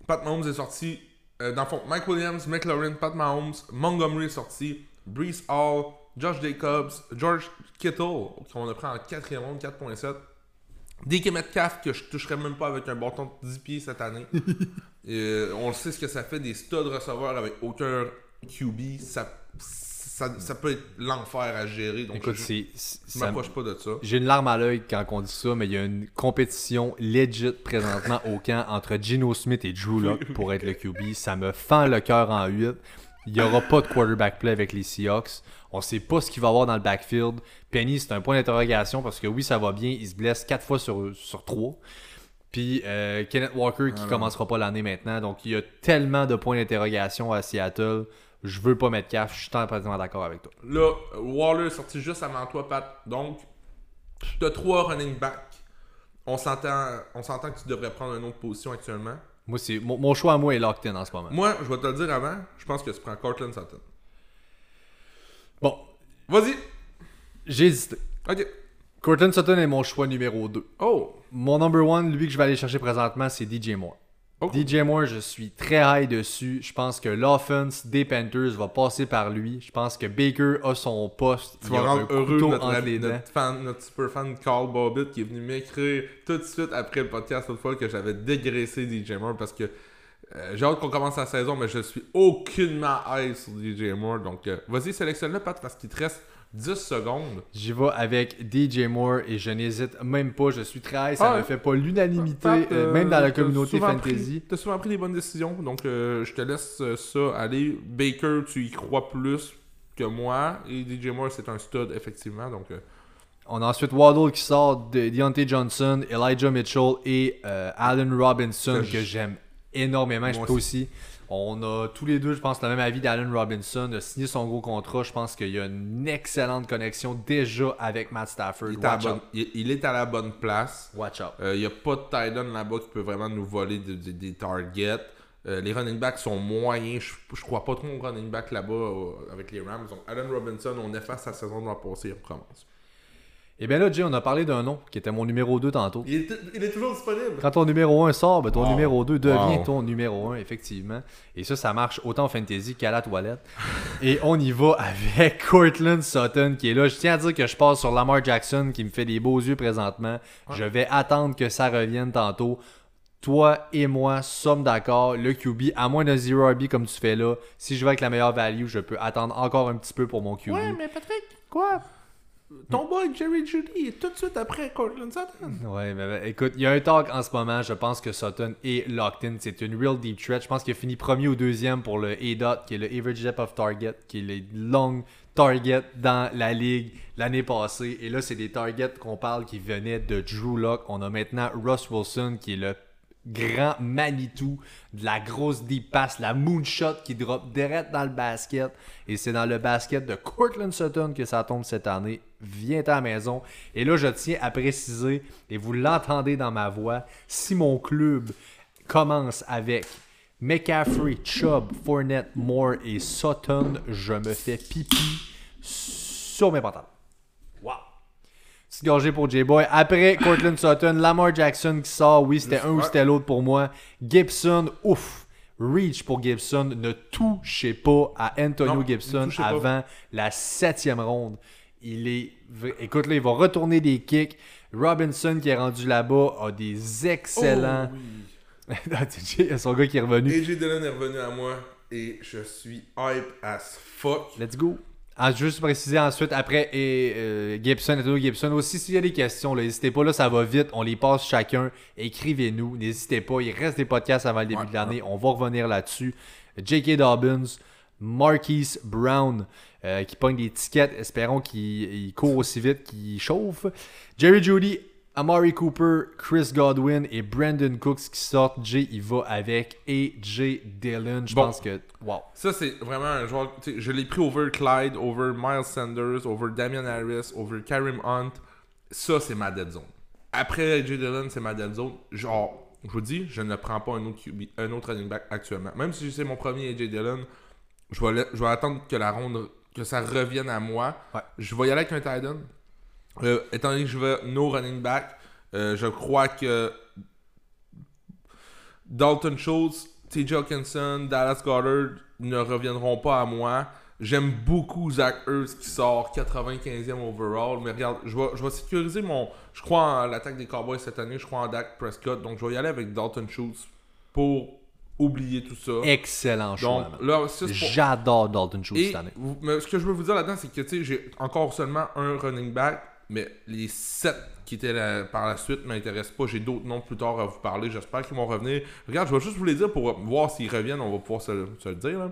Pat Mahomes est sorti. Euh, dans le fond, Mike Williams, McLaurin, Pat Mahomes, Montgomery est sorti, Brees Hall, Josh Jacobs, George Kittle, qu'on a pris en quatrième ronde, 4.7. DK Metcalf, que je toucherais même pas avec un bâton de 10 pieds cette année. Euh, on sait ce que ça fait des studs receveurs avec aucun QB. Ça, ça, ça peut être l'enfer à gérer. Donc, Écoute, je, ça- m'approche pas de ça. J'ai une larme à l'œil quand on dit ça, mais il y a une compétition legit présentement au camp entre Gino Smith et Drew pour être le QB. Ça me fend le cœur en 8. Il n'y aura pas de quarterback play avec les Seahawks. On sait pas ce qu'il va avoir dans le backfield. Penny, c'est un point d'interrogation parce que oui, ça va bien. Il se blesse 4 fois sur, sur 3. Puis euh, Kenneth Walker qui Ah non. commencera pas l'année maintenant. Donc il y a tellement de points d'interrogation à Seattle. Je veux pas mettre CAF. Je suis complètement d'accord avec toi. Là, Waller est sorti juste avant toi, Pat. Donc, tu as trois running backs. On s'entend, on s'entend que tu devrais prendre une autre position actuellement. Moi, c'est mon, mon choix à moi est locked in en ce moment. Moi, je vais te le dire avant, je pense que tu prends Cortland Sutton. Bon, Vas-y. j'ai hésité. Ok. Cortland Sutton est mon choix numéro 2. Oh. Mon number one, lui que je vais aller chercher présentement, c'est DJ Moore. Oh. DJ Moore, je suis très high dessus. Je pense que l'offense des Panthers va passer par lui. Je pense que Baker a son poste. Tu vas rendre heureux notre, les notre fan, notre super fan Carl Bobbitt qui est venu m'écrire tout de suite après le podcast l'autre fois que j'avais dégraissé DJ Moore parce que euh, j'ai hâte qu'on commence la saison, mais je suis aucunement high sur DJ Moore. Donc, euh, vas-y, sélectionne-le, Pat, parce qu'il te reste 10 secondes. J'y vais avec DJ Moore et je n'hésite même pas. Je suis très. Ça Ah ne fait pas l'unanimité, euh, euh, même dans la t'as communauté fantasy. pris- T'as souvent pris des bonnes décisions, donc euh, je te laisse euh, ça aller. Baker, tu y crois plus que moi, et DJ Moore, c'est un stud, effectivement. Donc, euh, On a ensuite Waddle qui sort de Deontay Johnson, Elijah Mitchell et euh, Allen Robinson Que je- j'aime énormément. Je Moi peux aussi. On a tous les deux, je pense, le même avis d'Allen Robinson. de signer son gros contrat. Je pense qu'il y a une excellente connexion déjà avec Matt Stafford. il, est à la bonne, out. il, il est à la bonne place. Watch out. Il n'y a pas de end là-bas qui peut vraiment nous voler de- de- des targets. Euh, les running backs sont moyens. Je, je crois pas trop aux running backs là-bas euh, avec les Rams. Donc, Allen Robinson, on efface sa saison de l'an passé et on recommence. Et bien là, Jay, on a parlé d'un nom qui était mon numéro 2 tantôt. Il est, il est toujours disponible. Quand ton numéro 1 sort, ben, ton Wow. numéro 2 devient Wow. ton numéro 1, effectivement. Et ça, ça marche autant en fantasy qu'à la toilette. Et on y va avec Cortland Sutton qui est là. Je tiens à dire que je passe sur Lamar Jackson qui me fait des beaux yeux présentement. Je vais attendre que ça revienne tantôt. Toi et moi sommes d'accord. Le QB, à moins d'un 0 RB comme tu fais là, si je vais avec la meilleure value, je peux attendre encore un petit peu pour mon QB. Ouais, mais Patrick, quoi? Ton boy Jerry Judy est tout de suite après Cortland Sutton. Ouais, mais, mais, écoute, il y a un talk en ce moment. Je pense que Sutton est locked in. C'est une real deep threat. Je pense qu'il a fini premier ou deuxième pour le A-Dot, qui est le Average Depth of Target, qui est les long targets dans la ligue l'année passée. Et là, c'est des targets qu'on parle qui venaient de Drew Lock. On a maintenant Russ Wilson, qui est le grand Manitou de la grosse deep pass, la moonshot qui drop direct dans le basket. Et c'est dans le basket de Cortland Sutton que ça tombe cette année. Viens à la maison. Et là, je tiens à préciser, et vous l'entendez dans ma voix, si mon club commence avec McCaffrey, Chubb, Fournette, Moore et Sutton, je me fais pipi sur mes pantalons. Petite gorgée pour J-Boy. Après Cortland Sutton, Lamar Jackson qui sort. Oui, c'était un ou c'était l'autre pour moi. Gibson, ouf. Reach pour Gibson. Ne touchez pas à Antonio Non, Gibson pas. avant la septième ronde. Il est. Écoute, là, il va retourner des kicks. Robinson qui est rendu là-bas a des excellents. Oh, oui. Son gars qui est revenu. AJ Dillon est revenu à moi et je suis hype as fuck. Let's go. Ah, juste préciser ensuite, après et, euh, Gibson, Antonio Gibson, aussi s'il y a des questions, n'hésitez pas, là ça va vite, on les passe chacun, écrivez-nous, n'hésitez pas, il reste des podcasts avant le début Ouais, de l'année, on va revenir là-dessus. J.K. Dobbins, Marquise Brown, euh, qui pogne des tickets, espérons qu'il il court aussi vite qu'il chauffe. Jerry Judy, Amari Cooper, Chris Godwin et Brandon Cooks qui sortent. Jay, il va avec AJ Dillon. Je Bon. pense que. Wow. Ça, c'est vraiment un joueur. Je l'ai pris over Clyde, over Miles Sanders, over Damian Harris, over Karim Hunt. Ça, c'est ma dead zone. Après AJ Dillon, c'est ma dead zone. Genre, je vous dis, je ne prends pas un autre, QB un autre running back actuellement. Même si c'est mon premier AJ Dillon, je vais, je vais attendre que la ronde, que ça revienne à moi. Ouais. Je vais y aller avec un tight end. Euh, étant donné que je veux no running back, euh, je crois que Dalton Schultz, TJ Hawkinson, Dallas Goddard ne reviendront pas à moi. J'aime beaucoup Zach Ertz qui sort 95e overall. Mais regarde, je vais, je vais sécuriser mon. Je crois en l'attaque des Cowboys cette année. Je crois en Dak Prescott. Donc je vais y aller avec Dalton Schultz pour oublier tout ça. Excellent choix. J'adore Dalton Schultz et cette année. mais ce que je veux vous dire là-dedans, c'est que tu sais, j'ai encore seulement un running back, mais les sept qui étaient là par la suite m'intéressent pas. J'ai d'autres noms plus tard à vous parler. J'espère qu'ils vont revenir. Regarde, je vais juste vous les dire pour voir s'ils reviennent. On va pouvoir se, se le dire. là.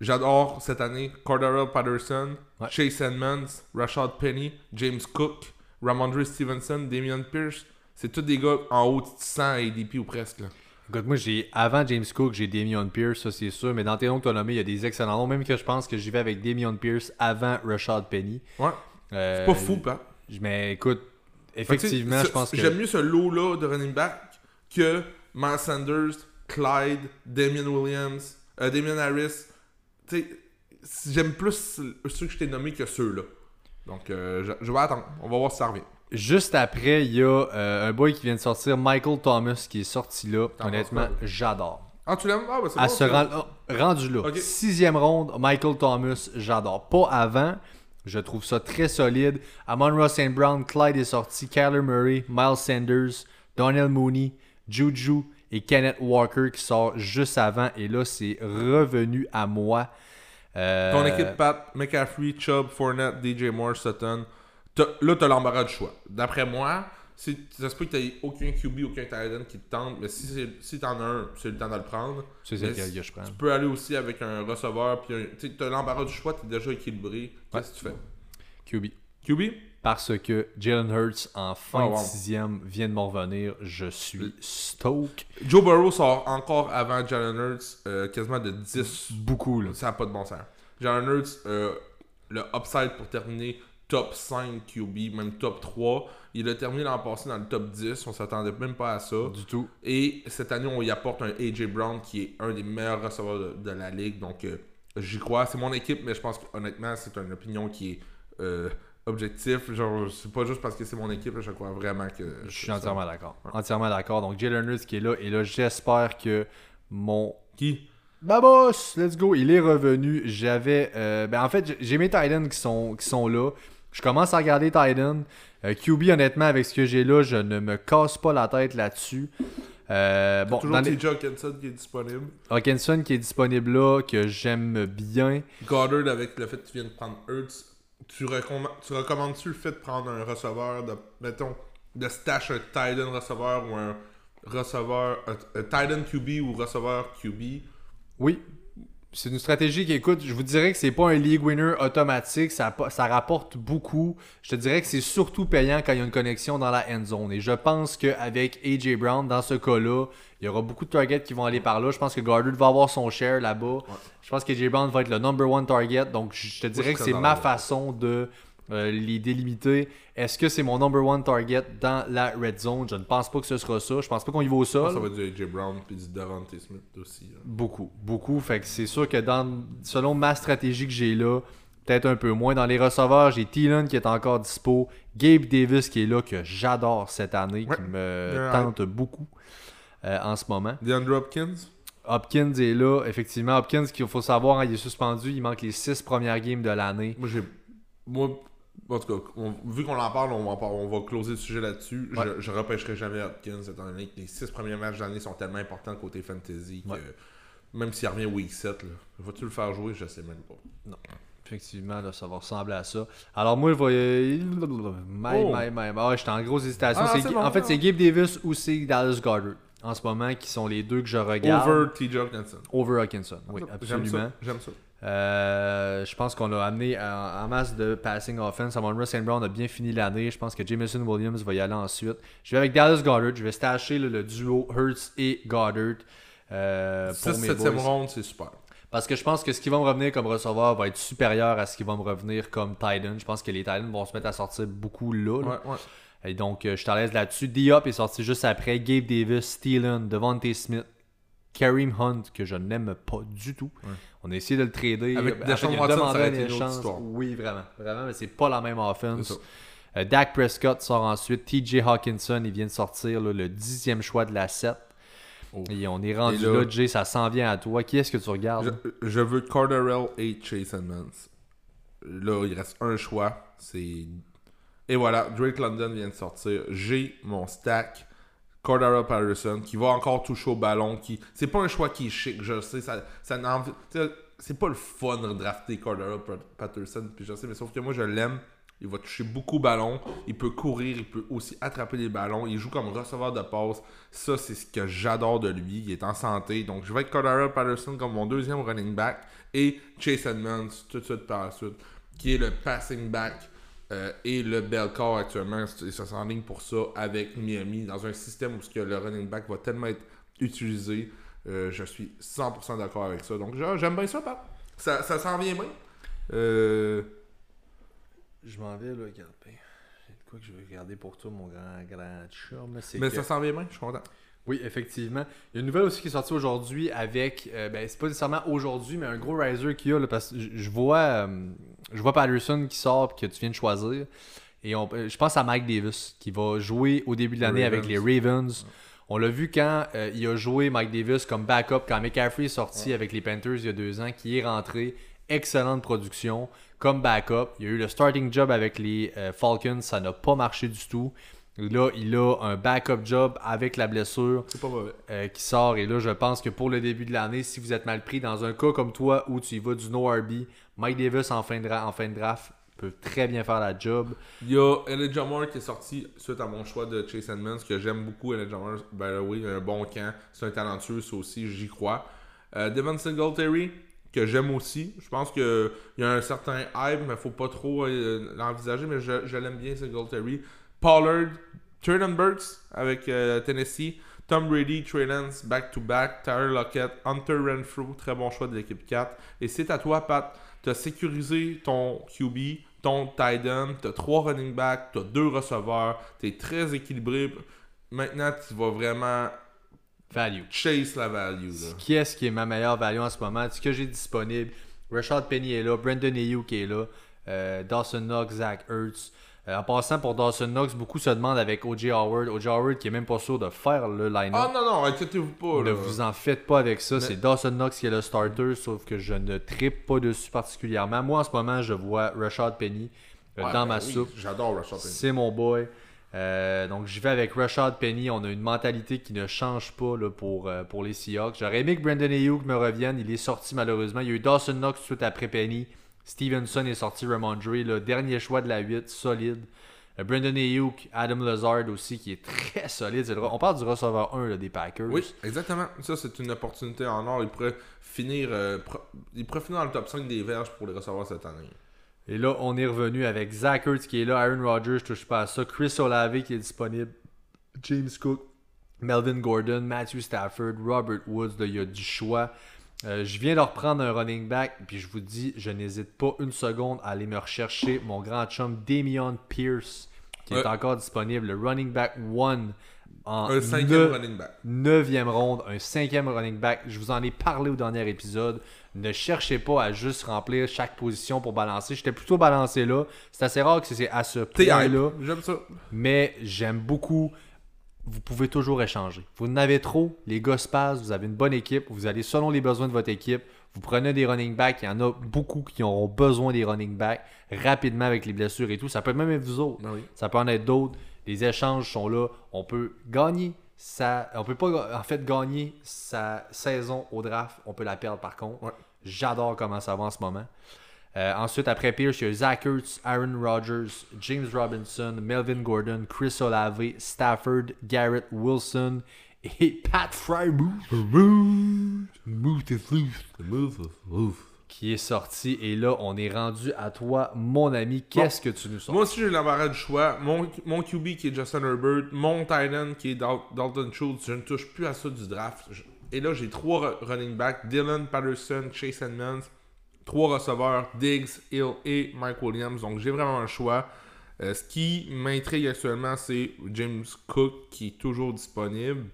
J'adore cette année Cordero Patterson, Ouais. Chase Edmonds, Rashad Penny, James Cook, Ramondre Stevenson, Damian Pierce. C'est tous des gars en haut de 100 ADP ou presque. là. Écoute, moi, j'ai avant James Cook, j'ai Damian Pierce, ça c'est sûr. Mais dans tes noms que tu as nommés, il y a des excellents noms. Même que je pense que j'y vais avec Damian Pierce avant Rashad Penny. Ouais. Euh, C'est pas fou, Pat. Mais écoute, effectivement, je pense que. J'aime mieux ce lot-là de running back que Miles Sanders, Clyde, Damien Williams, euh, Damien Harris. Tu sais, j'aime plus ceux que je t'ai nommés que ceux-là. Donc, euh, je, je vais attendre. On va voir si ça revient. Juste après, il y a un boy qui vient de sortir, Michael Thomas, qui est sorti là. Honnêtement, j'adore. Ah, tu l'aimes? Ah, bah, c'est À bon, se rend- oh, rendu là. Sixième ronde, Michael Thomas, j'adore. Pas avant, je trouve ça très solide. Amon Ross St. Brown, Clyde est sorti, Kyler Murray, Miles Sanders, Donnell Mooney, Juju et Kenneth Walker qui sort juste avant. Et là, c'est revenu à moi. Euh, Ton équipe, Pat, McCaffrey, Chubb, Fournette, DJ Moore, Sutton. Là, t'as l'embarras du choix. D'après moi, ça se peut que t'aies aucun QB, aucun tight end qui te tente, mais si, si t'en as un, c'est le temps de le prendre. C'est que je prends. Tu peux aller aussi avec un receveur, puis tu t'as l'embarras du choix, t'es déjà équilibré. Qu'est-ce que tu fais? QB. QB? Parce que Jalen Hurts, en fin Oh, wow. de sixième, vient de m'en revenir. Je suis stoke. Joe Burrow sort encore avant Jalen Hurts, euh, quasiment de 10. Beaucoup, là. Ça n'a pas de bon sens. Jalen Hurts, euh, le upside pour terminer top 5 QB, même top 3. Il a terminé l'an passé dans le top 10. On s'attendait même pas à ça. Du tout. Et cette année, on y apporte un AJ Brown qui est un des meilleurs receveurs de, de la ligue. Donc, euh, j'y crois. C'est mon équipe, mais je pense que honnêtement, c'est une opinion qui est euh, objectif. Genre, c'est pas juste parce que c'est mon équipe. je crois vraiment que. Je suis entièrement d'accord. Entièrement d'accord. Donc, Jalen Hurts qui est là. Et là, j'espère que mon Qui? Babos, let's go. Il est revenu. J'avais. euh, ben en fait, j'ai- mes Titans qui sont, qui sont là. Je commence à regarder Titans. Euh, QB, honnêtement, avec ce que j'ai là, je ne me casse pas la tête là-dessus. Euh, bon, Toujours les- TJ Hawkinson qui est disponible. Hawkinson qui est disponible là, que j'aime bien. Goddard avec le fait que tu viens de prendre Hurts. Tu, recomm- tu recommandes-tu le fait de prendre un receveur, de, mettons, de stash un tight end receveur ou un receveur, un, end QB ou receveur QB Oui. C'est une stratégie qui, écoute, je vous dirais que c'est pas un league winner automatique, ça, rapporte beaucoup. Je te dirais que c'est surtout payant quand il y a une connexion dans la end zone. Et je pense qu'avec AJ Brown, dans ce cas-là, il y aura beaucoup de targets qui vont aller par là. Je pense que Goddard va avoir son share là-bas. Je pense que AJ Brown va être le number one target. Donc je te dirais que c'est ma façon de euh, les délimiter. Est-ce que c'est mon number one target dans la red zone? Je ne pense pas que ce sera ça. Je pense pas qu'on y va au sol. ça va être du AJ Brown puis du Devontae Smith aussi. là. Beaucoup, beaucoup. Fait que c'est sûr que dans, selon ma stratégie que j'ai là, peut-être un peu moins. Dans les receveurs, j'ai Thielen qui est encore dispo, Gabe Davis qui est là, que j'adore cette année, Ouais. qui me tente beaucoup euh, en ce moment. DeAndre Hopkins? Hopkins est là, effectivement. Hopkins, qu'il faut savoir, hein, il est suspendu, il manque les six premières games de l'année. Moi, j'ai. Moi, en tout cas, on- vu qu'on en parle, on va, en on va closer le sujet là-dessus. Ouais. Je, je repêcherai jamais Hopkins, étant donné que les six premiers matchs d'année sont tellement importants côté fantasy que même s'il revient week 7, là, vas-tu le faire jouer? Je sais même pas. Effectivement, là, ça va ressembler à ça. Alors moi, je. My, Oh. my, my. Ah, j'étais en grosse hésitation. Ah, bon, en fait, non. c'est Gabe Davis ou c'est Dallas Goddard en ce moment qui sont les deux que je regarde. Over TJ Hawkinson. Over Hawkinson, oui, absolument. J'aime ça. Euh, je pense qu'on a amené en, masse de passing offense. Amon St. Brown a bien fini l'année. Je pense que Jameson Williams va y aller ensuite. Je vais avec Dallas Goddard. Je vais stacher là, le duo Hurts et Goddard. euh, pour 6 mes 7 boys. ronde, c'est super. Parce que je pense que ce qui va me revenir comme receveur va être supérieur à ce qui va me revenir comme Titan. Je pense que les Titans vont se mettre à sortir beaucoup là. là. Ouais, ouais. Et donc, euh, je t'en laisse là-dessus. Diop est sorti juste après. Gabe Davis, Thielen, Devontae Smith, Kareem Hunt, que je n'aime pas du tout. On a essayé de le trader. Avec En Deshaun il a Watson, demandé ça aurait un été une autre histoire. Oui, vraiment. Vraiment, mais c'est pas la même offense. Euh, Dak Prescott sort ensuite. TJ Hawkinson, il vient de sortir là, le dixième choix de la 7. Oh. Et on est rendu là- là, Jay, ça s'en vient à toi. Qui est-ce que tu regardes? Je, je veux Cardarell et Chase Edmonds. Là, il reste un choix. C'est. Et voilà, Drake London vient de sortir. J'ai mon stack. Cordero Patterson qui va encore toucher au ballon. Qui... C'est pas un choix qui est chic, je sais. Ça, ça C'est pas le fun de drafter Cordero Patterson. Puis je sais, mais sauf que moi je l'aime. Il va toucher beaucoup au ballon. Il peut courir. Il peut aussi attraper les ballons. Il joue comme receveur de passe. Ça, c'est ce que j'adore de lui. Il est en santé. Donc je vais avec Cordero Patterson comme mon deuxième running back. Et Chase Edmonds tout de suite par la suite. Qui est le passing back euh, et le bel corps actuellement, se s'enligne pour ça avec Miami dans un système où ce que le running back va tellement être utilisé. Euh, je suis 100% d'accord avec ça. Donc j'a- j'aime bien ça, Pat. Ça, ça s'en vient bien. Euh, Je m'en vais, là, regarde. ben, J'ai de quoi que je vais regarder pour toi, mon grand, grand chum. c'est mais que- ça s'en vient bien, je suis content. Oui, effectivement. Il y a une nouvelle aussi qui est sortie aujourd'hui avec, euh, ben, c'est pas nécessairement aujourd'hui, mais un gros riser qu'il y a, là, parce que je je vois, euh, je vois Patterson qui sort que tu viens de choisir. Et on- euh, je pense à Mike Davis qui va jouer au début de l'année avec les Ravens. On l'a vu quand euh, il a joué Mike Davis comme backup, quand McCaffrey est sorti avec les Panthers il y a deux ans, qui est rentré. Excellente production comme backup. Il y a eu le starting job avec les euh, Falcons, ça n'a pas marché du tout. Là, il a un backup job avec la blessure pas euh, qui sort. Et là, je pense que pour le début de l'année, si vous êtes mal pris dans un cas comme toi où tu y vas du no RB, Mike Davis en fin de, dra- en fin de draft peut très bien faire la job. Il y a Elijah Moore qui est sorti suite à mon choix de Chase Edmonds, que j'aime beaucoup. Elijah Moore, by the way, il a un bon camp. C'est un talentueux, ça aussi, j'y crois. Euh, Devon Singletary, que j'aime aussi. Je pense qu'il y a un certain hype, mais faut pas trop euh, l'envisager, mais je, je l'aime bien, Singletary. Pollard, Burks avec euh, Tennessee. Tom Brady, Trey Lance, back-to-back. Tyler Lockett, Hunter Renfrew, très bon choix de l'équipe 4. Et c'est à toi, Pat. Tu as sécurisé ton QB, ton tight end, tu as trois running backs, tu as deux receveurs, tu es très équilibré. Maintenant, tu vas vraiment Value. chase la value. Là. Qui est-ce qui est ma meilleure value en ce moment? Ce que j'ai disponible, Rashad Penny est là, Brandon Ayuk est là, euh, Dawson Knox, Zach Ertz. Euh, en passant pour Dawson Knox, beaucoup se demandent avec O.J. Howard. O.J. Howard qui est même pas sûr de faire le line-up. Ah non, non, inquiétez-vous pas. Ne vous en faites pas avec ça. C'est Dawson Knox qui est le starter, sauf que je ne trippe pas dessus particulièrement. Moi, en ce moment, je vois Rashad Penny euh, Ouais, dans ben ma oui, soupe. J'adore Rashad Penny. C'est mon boy. Euh, donc, je vais avec Rashad Penny. On a une mentalité qui ne change pas là, pour, euh, pour les Seahawks. J'aurais aimé que Brandon Ayuk me revienne. Il est sorti malheureusement. Il y a eu Dawson Knox tout après Penny. Stevenson est sorti, Ramondre, le dernier choix de la 8, solide. Euh, Brandon Ayuk, Adam Lazard aussi, qui est très solide. On parle du receveur 1 là, des Packers. Oui, exactement. Ça, c'est une opportunité en or. Il pourrait finir, euh, pro- il pourrait finir dans le top 5 des verges pour les recevoir cette année. Et là, on est revenu avec Zach Ertz qui est là, Aaron Rodgers, je touche pas à ça, Chris Olave qui est disponible, James Cook, Melvin Gordon, Matthew Stafford, Robert Woods, là, il y a du choix. Euh, je viens de reprendre un running back, puis je vous dis, je n'hésite pas une seconde à aller me rechercher mon grand chum Damian Pierce, qui est encore disponible, le running back one en Un cinquième running back. Neuvième ronde, un cinquième running back. Je vous en ai parlé au dernier épisode. Ne cherchez pas à juste remplir chaque position pour balancer. J'étais plutôt balancé là. C'est assez rare que c'est à ce point-là. J'aime ça. Mais j'aime beaucoup. Vous pouvez toujours échanger. Vous en avez trop, les gars se passent, vous avez une bonne équipe, vous allez selon les besoins de votre équipe. Vous prenez des running backs, il y en a beaucoup qui auront besoin des running backs rapidement avec les blessures et tout. Ça peut même être vous autres. Ben oui. Ça peut en être d'autres. Les échanges sont là. On peut gagner sa... On peut pas en fait gagner sa saison au draft. On peut la perdre par contre. Ouais. J'adore comment ça va en ce moment. Euh, ensuite, après Pierce, il y a Zach Ertz, Aaron Rodgers, James Robinson, Melvin Gordon, Chris Olave, Stafford, Garrett Wilson et Pat loose. qui est sorti. Et là, on est rendu à toi, mon ami. Qu'est-ce que tu nous sors? Moi aussi, j'ai l'embarras du choix. Mon, mon QB qui est Justin Herbert, mon Titan qui est Dal- Dalton Schultz, je ne touche plus à ça du draft. Je- Et là, j'ai trois ru- running backs Dylan Patterson, Chase Edmonds, trois receveurs Diggs, Hill et Mike Williams. Donc, j'ai vraiment un choix. Euh, ce qui m'intrigue actuellement, c'est James Cook qui est toujours disponible.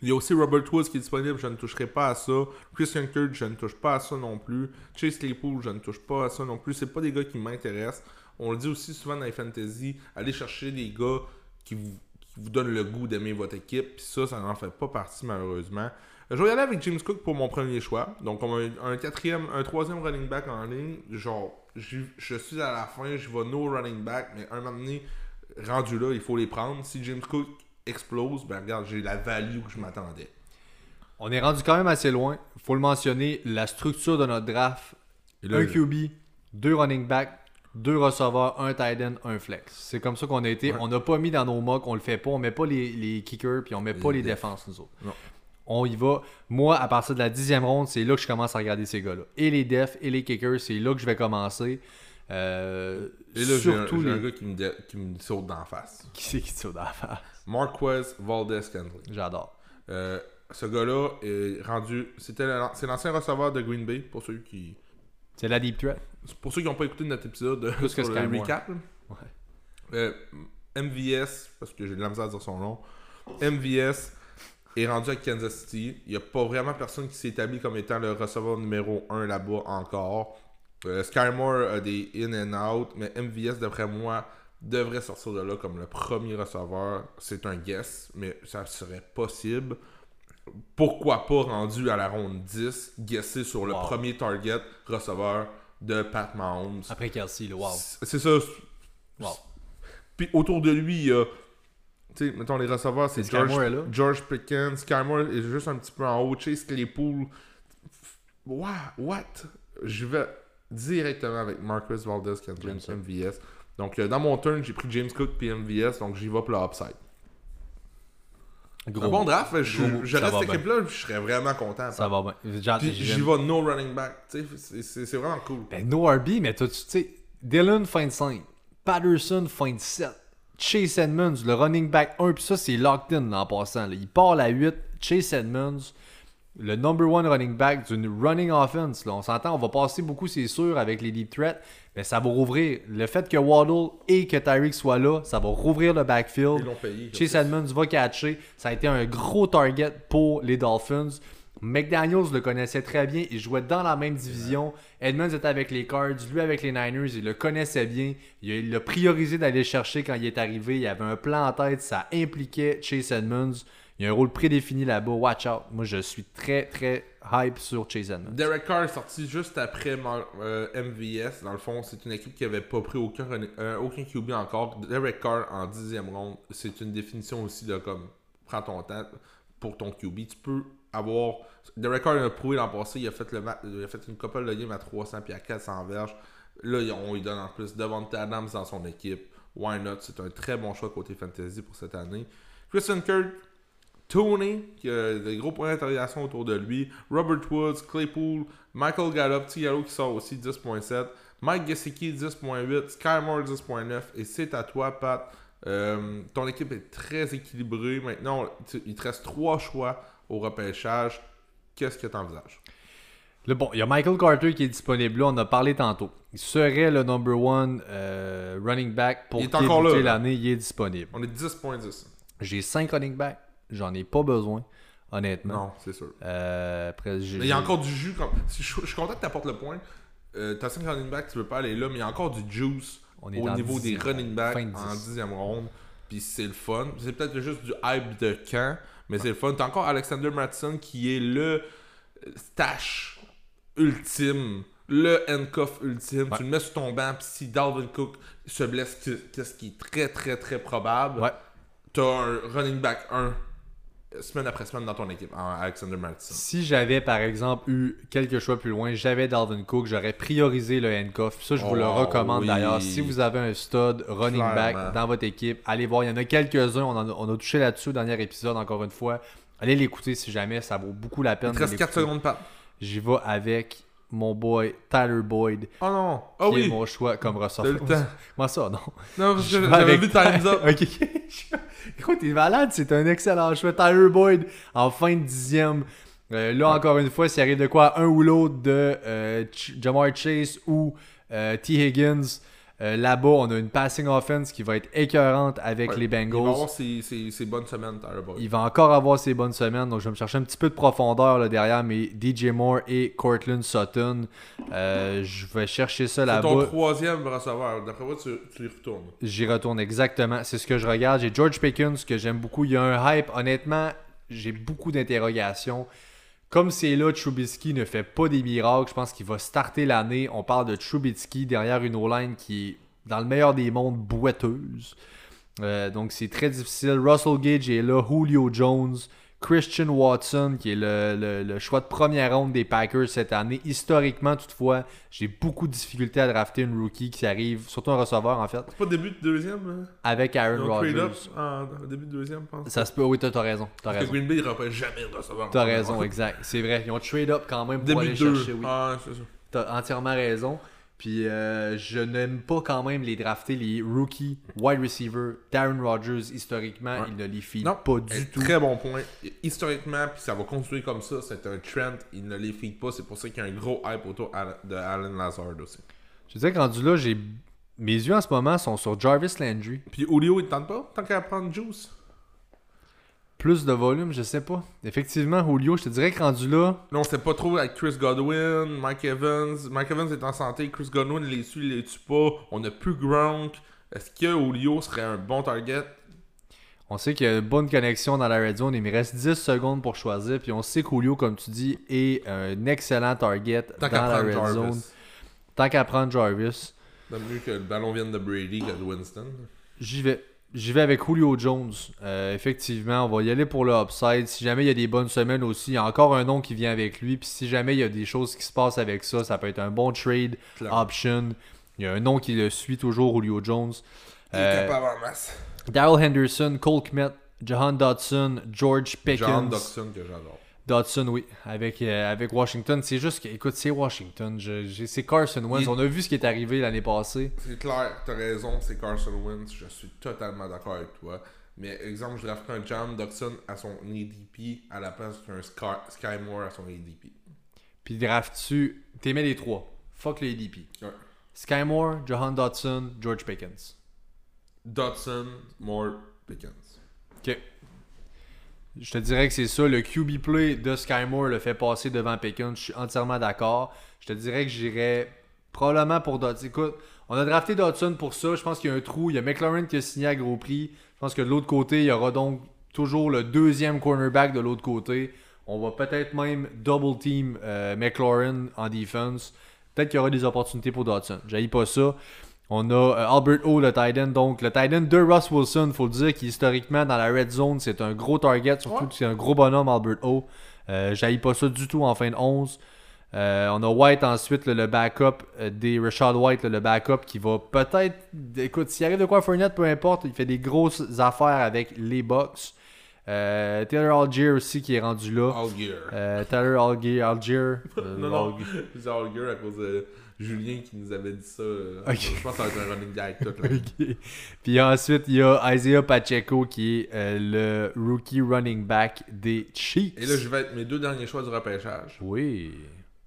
Il y a aussi Robert Woods qui est disponible, je ne toucherai pas à ça. Christian Kirk, je ne touche pas à ça non plus. Chase Claypool, je ne touche pas à ça non plus. C'est pas des gars qui m'intéressent. On le dit aussi souvent dans les fantasy, allez chercher des gars qui vous, qui vous donnent le goût d'aimer votre équipe. Puis ça, ça n'en fait pas partie malheureusement. Je vais y aller avec James Cook pour mon premier choix. Donc on a un, un quatrième, un troisième running back en ligne. Genre, je, suis à la fin, je vais no running back, mais un moment donné, rendu là, il faut les prendre. Si James Cook explose, ben regarde, j'ai la value que je m'attendais. On est rendu quand même assez loin. faut le mentionner, la structure de notre draft. Là, un QB, deux running backs, deux receveurs, un tight end, un flex. C'est comme ça qu'on a été. Ouais. On n'a pas mis dans nos mocks, on le fait pas. On met pas les, les kickers, puis on met pas Les défenses, nous autres. Non. On y va. Moi, à partir de la dixième ronde, c'est là que je commence à regarder ces gars-là. Et les defs et les kickers, c'est là que je vais commencer. Euh, Et là, j'ai un, les. gars qui me, dé- qui me saute d'en face. Qui c'est qui te saute la face? Marquez Valdez Scantling. J'adore. Euh, ce gars-là est rendu. C'était c'est l'ancien receveur de Green Bay, pour ceux qui. C'est la deep threat? Pour ceux qui n'ont pas écouté notre épisode euh, Plus que sur le Sky Moore. recap. Ouais. Euh, MVS, parce que j'ai de la misère à dire son nom. MVS est rendu à Kansas City. Il n'y a pas vraiment personne qui s'est établi comme étant le receveur numéro 1 là-bas encore. Euh, Sky Moore a des in and out, mais MVS, d'après moi, devrait sortir de là comme le premier receveur. C'est un guess, mais ça serait possible. Pourquoi pas rendu à la ronde 10, guesser sur le Wow. premier target receveur de Pat Mahomes. Après Kelsey, là, wow. C'est c'est ça. Wow. Puis autour de lui, il y a. Tu sais, mettons les receveurs, c'est George. George Pickens. Sky Moore est juste un petit peu en haut. Chase Claypool. What? What? Je vais directement avec Marcus Valdez ça. MVS. Donc, euh, dans mon turn, j'ai pris James Cook puis MVS. Donc, j'y vais pour le upside. Gros un bon draft. Je, Gros reste cette équipe-là, je serais vraiment content. Ça va bien. J'y vais no running back. C'est- vraiment cool. Ben, no RB, mais tu sais, Dylan fin de 5, Patterson fin de 7, Chase Edmonds, le running back 1, puis ça, c'est locked in en passant. là. Il part à 8, Chase Edmonds, le number one running back d'une running offense. Là. On s'entend, on va passer beaucoup, c'est sûr, avec les deep threats, mais ça va rouvrir. Le fait que Waddle et que Tyreek soient là, ça va rouvrir le backfield. Payé. Chase Edmonds va catcher. Ça a été un gros target pour les Dolphins. McDaniels le connaissait très bien. Il jouait dans la même division. Edmonds était avec les Cards, lui avec les Niners. Il le connaissait bien. Il l'a priorisé d'aller le chercher quand il est arrivé. Il avait un plan en tête. Ça impliquait Chase Edmonds. Il y a un rôle prédéfini là-bas. Watch out. Moi, je suis très, très hype sur Chase Edmonds. Derek Carr est sorti juste après Mar- euh, MVS. Dans le fond, c'est une équipe qui avait pas pris aucun, euh, aucun QB encore. Derek Carr en dixième ronde, c'est une définition aussi de comme prends ton temps pour ton QB. Tu peux avoir. Derek Carr a prouvé l'an passé, il a fait le il a fait une couple de game à 300 puis à 400 verges. Là, on lui donne en plus Devonta Adams dans son équipe. Why not? C'est un très bon choix côté fantasy pour cette année. Christian Kirk, Tony, qui a des gros points d'interrogation autour de lui. Robert Woods, Claypool, Michael Gallup, T. Gallo qui sort aussi 10.7. Mike Gesicki 10.8. Sky Moore 10.9. Et c'est à toi, Pat. Euh, ton équipe est très équilibrée. Maintenant, tu- il te reste trois choix au repêchage. Qu'est-ce que tu envisages? Là, bon, il y a Michael Carter qui est disponible là, on a parlé tantôt. Il serait le number one euh, running back pour débuter l'année, il est disponible. On est 10.10. J'ai 5 running backs, j'en ai pas besoin, honnêtement. Non, c'est sûr. Euh, après, j'ai- Mais il y a encore du jus. Comme... si Je, je suis content que tu apportes le point. Euh, T'as 5 running backs, tu veux pas aller là, mais il y a encore du juice On est au niveau des dixième running backs fin de en dix. 10e ronde. Puis c'est le fun. C'est peut-être juste du hype de camp, mais c'est le fun. T'as encore Alexander Mattson qui est le stash ultime, le handcuff ultime. Ouais. Tu le mets sur ton banc, puis si Dalvin Cook se blesse, qu'est-ce qui est très très très probable, Ouais. t'as un running back 1 semaine après semaine dans ton équipe, en Alexander Mattson. Si j'avais par exemple eu quelques choix plus loin, j'avais Dalvin Cook, j'aurais priorisé le handcuff. Ça, je vous le Oh, recommande oui. d'ailleurs. Si vous avez un stud running Clairement. back dans votre équipe, allez voir. Il y en a quelques-uns. On, a, on a touché là-dessus au dernier épisode, encore une fois. Allez l'écouter si jamais, ça vaut beaucoup la peine. Il te de reste 4 l'écouter. secondes, Pat. J'y vais avec mon boy Tyler Boyd, Oh non. Ah qui est oui. mon choix comme temps. Moi ça, non. Non, parce que j'avais vu Time's Up. ok, ok. Écoute, t'es malade, c'est un excellent choix. Tyler Boyd en fin de dixième. Euh, là, encore une fois, s'il arrive de quoi, un ou l'autre de euh, Jamar Chase ou euh, T. Higgins, euh, là-bas, on a une passing offense qui va être écœurante avec Ouais. les Il va Bengals. avoir ses, ses, ses bonnes semaines. Il va encore avoir ses bonnes semaines, donc je vais me chercher un petit peu de profondeur là, derrière mes DJ Moore et Cortland Sutton. Euh, je vais chercher ça C'est ton là-bas. troisième receveur. D'après moi, tu, tu y retournes. J'y retourne exactement. C'est ce que je regarde. J'ai George Pickens que j'aime beaucoup. Il y a un hype. Honnêtement, j'ai beaucoup d'interrogations. Comme c'est là, Trubisky ne fait pas des miracles. Je pense qu'il va starter l'année. On parle de Trubisky derrière une O-line qui est, dans le meilleur des mondes, boiteuse. Euh, donc c'est très difficile. Russell Gage est là. Julio Jones. Christian Watson, qui est le, le- le choix de première ronde des Packers cette année. Historiquement, toutefois, j'ai beaucoup de difficultés à drafter une rookie qui arrive, surtout un receveur en fait, C'est pas début de deuxième hein? avec Aaron Rodgers. en début de deuxième, je pense. Ça se peut, oui, t'as raison. T'as Parce que raison. Green Bay, il n'aura jamais de receveur. T'as raison, exact. C'est vrai. Ils ont trade up quand même pour Début aller de deux. chercher, oui. Ah, c'est ça. T'as entièrement raison. Puis euh, je n'aime pas quand même les drafter, les rookies, wide receiver, Darren Rodgers, historiquement, Ouais. il ne les file Non, pas du tout. Très bon point. Historiquement, puis ça va continuer comme ça, c'est un trend. Il ne les feed pas. C'est pour ça qu'il y a un gros hype autour de Alan Lazard aussi. Je disais que rendu là, j'ai mes yeux en ce moment sont sur Jarvis Landry. Puis Julio, il te tente pas? Tant qu'à prendre Juice. Plus de volume, je sais pas. Effectivement, Julio, je te dirais que rendu là, Non, c'était pas trop avec Chris Godwin, Mike Evans. Mike Evans est en santé, Chris Godwin les suit, il les tue pas. On a plus Gronk. Est-ce que Julio serait un bon target? On sait qu'il y a une bonne connexion dans la red zone. Il me reste 10 secondes pour choisir. Puis on sait que Julio, comme tu dis, est un excellent target Tant dans la red Jarvis. zone. Tant qu'à prendre Jarvis. C'est mieux que le ballon vienne de Brady que de Winston. J'y vais. J'y vais avec Julio Jones. Euh, effectivement, on va y aller pour le upside. Si jamais il y a des bonnes semaines aussi, il y a encore un nom qui vient avec lui. Puis si jamais il y a des choses qui se passent avec ça, ça peut être un bon trade option. Il y a un nom qui le suit toujours, Julio Jones. Euh, capable en masse. Daryl Henderson, Cole Kmet, Jahan Dodson, George Pickens. John Dodson que j'adore. Dodson, oui, avec, euh, avec Washington. C'est juste que, écoute, c'est Washington. C'est Carson Wentz. Il- On a vu ce qui est arrivé l'année passée. C'est clair, t'as raison, c'est Carson Wentz, je suis totalement d'accord avec toi. Mais exemple, je drafterais un John Dodson à son ADP à la place d'un Sky, Moore à son ADP. Puis draft-tu, t'aimais les trois. Fuck le ADP. Ouais. Sky Moore, Jahan Dodson, George Pickens. Dodson, Moore, Pickens. Ok. Je te dirais que c'est ça. Le QB play de Sky Moore le fait passer devant Pickens. Je suis entièrement d'accord. Je te dirais que j'irais probablement pour Dodson. Écoute, on a drafté Dodson pour ça. Je pense qu'il y a un trou. Il y a McLaurin qui a signé à gros prix. Je pense que de l'autre côté, il y aura donc toujours le deuxième cornerback de l'autre côté. On va peut-être même double team euh, McLaurin en defense. Peut-être qu'il y aura des opportunités pour Dodson. J'haïs pas ça. On a euh, Albert O, le tight end. Donc, le tight end de Russ Wilson, faut le dire, qui historiquement, dans la red zone, c'est un gros target. Surtout Ouais. que c'est un gros bonhomme, Albert O. Euh, J'haïs pas ça du tout en fin de 11. Euh, on a White ensuite, le, le backup euh, des Rashad White, le, le backup qui va peut-être. Écoute, s'il arrive de quoi à Fournette, peu importe, il fait des grosses affaires avec les Bucks. Euh, Taylor Algier aussi qui est rendu là. Algier. Euh, Taylor Algier. Algier euh, non, non, Algier à cause de Julien qui nous avait dit ça. euh. Je pense que ça va être un running gag tout là. Puis ensuite, il y a Isaiah Pacheco qui est euh, le rookie running back des Chiefs. Et là, je vais être mes deux derniers choix du repêchage. Oui.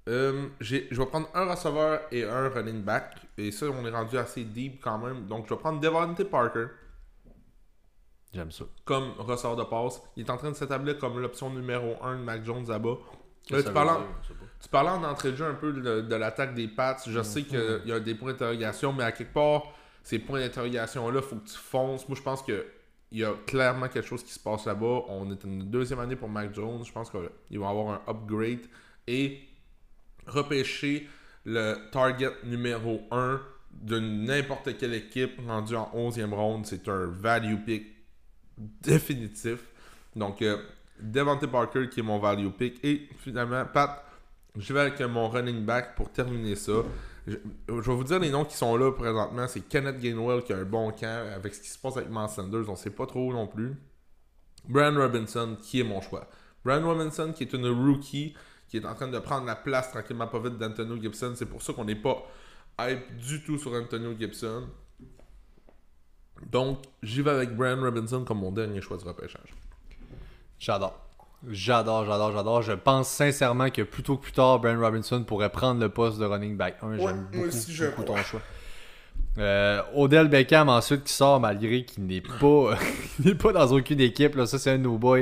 Euh, j'ai- je vais prendre un receveur et un running back. Et ça, on est rendu assez deep quand même. Donc, je vais prendre Devontae Parker J'aime ça. comme receveur de passe. Il est en train de s'établir comme l'option numéro 1 de Mac Jones là-bas. Là, tu, parles en, tu parlais en entrée de jeu un peu de, de l'attaque des Pats. Je sais qu'il y a des points d'interrogation, mais à quelque part, ces points d'interrogation-là, il faut que tu fonces. Moi, je pense que il y a clairement quelque chose qui se passe là-bas. On est une deuxième année pour Mac Jones. Je pense qu'ils vont avoir un upgrade. Et repêcher le target numéro 1 de n'importe quelle équipe rendu en 11e ronde, c'est un value pick définitif. Donc, euh, Devante Parker qui est mon value pick. Et finalement, Pat, je vais avec mon running back pour terminer ça. Je, vais vous dire les noms qui sont là présentement. C'est Kenneth Gainwell qui a un bon camp avec ce qui se passe avec Miles. On sait pas trop non plus. Brian Robinson qui est mon choix. Brian Robinson qui est une rookie qui est en train de prendre la place tranquillement pas vite d'Antonio Gibson. C'est pour ça qu'on n'est pas hype du tout sur Antonio Gibson. Donc, j'y vais avec Brian Robinson comme mon dernier choix de repêchage. J'adore. J'adore, j'adore, j'adore. Je pense sincèrement que plutôt que plus tard, Brian Robinson pourrait prendre le poste de running back 1. Ouais, J'aime moi beaucoup, aussi, je beaucoup ton choix. Euh, Odell Beckham ensuite qui sort malgré qu'il n'est pas, n'est pas dans aucune équipe. Là. Ça, c'est un de nos boys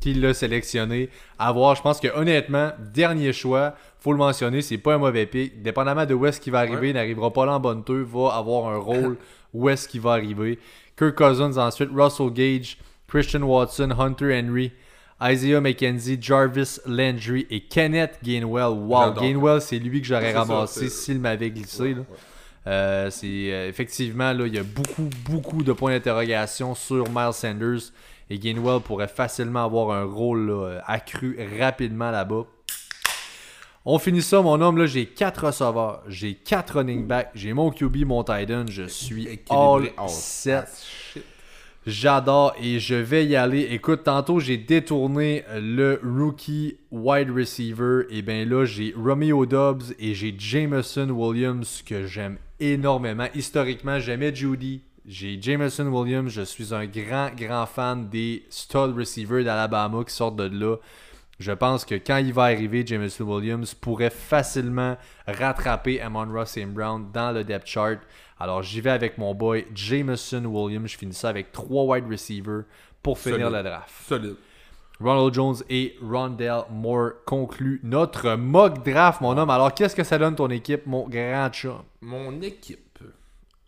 qui l'a sélectionné. À voir, je pense que honnêtement, dernier choix, faut le mentionner, c'est pas un mauvais pick. Dépendamment de où est-ce qu'il va arriver, Ouais. il n'arrivera pas là en bonne deux, va avoir un rôle où est-ce qu'il va arriver. Kirk Cousins ensuite, Russell Gage, Christian Watson, Hunter Henry, Isaiah McKenzie, Jarvis Landry et Kenneth Gainwell. Wow. Gainwell, c'est lui que j'aurais ramassé s'il m'avait glissé. là. Ouais. Euh, c'est euh, effectivement là, il y a beaucoup beaucoup de points d'interrogation sur Miles Sanders et Gainwell pourrait facilement avoir un rôle là, euh, accru rapidement là-bas. On finit ça, mon homme. Là, j'ai 4 receveurs, j'ai 4 running backs, j'ai mon QB, mon tight end. Je suis all Équilibré. Oh, set. shit. J'adore et je vais y aller. Écoute, tantôt j'ai détourné le rookie wide receiver. Et bien là, j'ai Romeo Dobbs et j'ai Jameson Williams que j'aime énormément. Historiquement, j'aimais Judy. J'ai Jameson Williams. Je suis un grand, grand fan des stud receivers d'Alabama qui sortent de là. Je pense que quand il va arriver, Jameson Williams pourrait facilement rattraper Amon Ross et Brown dans le depth chart. Alors j'y vais avec mon boy Jameson Williams. Je finis ça avec trois wide receivers pour finir Solide. le draft. Solide. Ronald Jones et Rondell Moore concluent notre mock draft, mon homme. Alors qu'est-ce que ça donne ton équipe, mon grand chum? Mon équipe.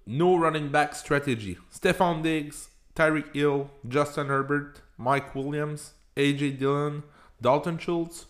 No running back strategy. Stephon Diggs, Tyreek Hill, Justin Herbert, Mike Williams, AJ Dillon, Dalton Schultz,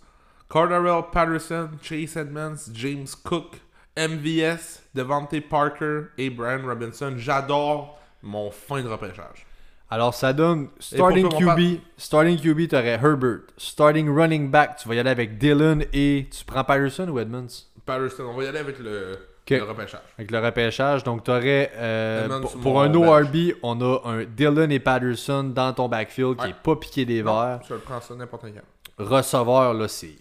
Cordarrelle Patterson, Chase Edmonds, James Cook, MVS, Devante Parker et Brian Robinson. J'adore mon fin de repêchage. Alors ça donne starting QB, starting QB, tu aurais Herbert. Starting running back, tu vas y aller avec Dylan et tu prends Patterson ou Edmonds? Patterson, on va y aller avec le, repêchage. Avec le repêchage, donc tu aurais Edmonds pour, un bench. ORB, on a un Dylan et Patterson dans ton backfield qui est pas piqué des verres. Je le prends ça n'importe quand. Receveur, là, c'est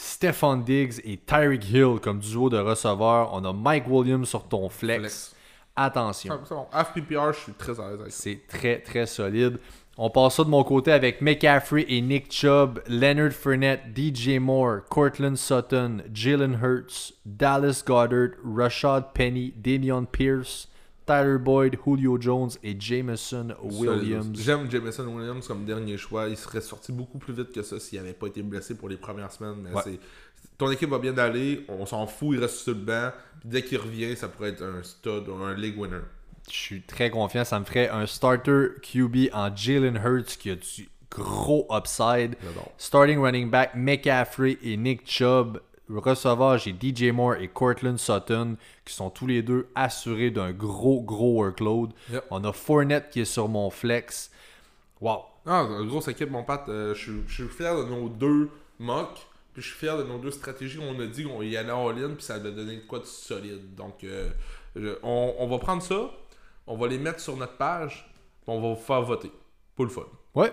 Stephon Diggs et Tyreek Hill comme duo de receveurs. On a Mike Williams sur ton flex. Flex. Attention. C'est bon. FPPR, je suis très à l'aise avec ça. C'est très, très solide. On passe ça de mon côté avec McCaffrey et Nick Chubb, Leonard Fournette, DJ Moore, Cortland Sutton, Jalen Hurts, Dallas Goddard, Rashad Penny, Damian Pierce, Tyler Boyd, Julio Jones et Jameson Williams. J'aime Jameson Williams comme dernier choix. Il serait sorti beaucoup plus vite que ça s'il n'avait pas été blessé pour les premières semaines. Mais Ouais. c'est... Ton équipe va bien aller, on s'en fout, il reste sur le banc. Puis dès qu'il revient, ça pourrait être un stud ou un league winner. Je suis très confiant. Ça me ferait un starter QB en Jalen Hurts qui a du gros upside. Starting running back McCaffrey et Nick Chubb. Receveur, j'ai DJ Moore et Cortland Sutton qui sont tous les deux assurés d'un gros, gros workload. Yep. On a Fournette qui est sur mon flex. Wow. Ah, grosse équipe, mon Pat. Euh, je, suis- je suis fier de nos deux mocks. Puis je suis fier de nos deux stratégies. On a dit qu'on y allait en ligne, puis ça a donné de quoi de solide. Donc, euh, je- on, on va prendre ça, on va les mettre sur notre page, puis on va vous faire voter. Pour le fun. Ouais.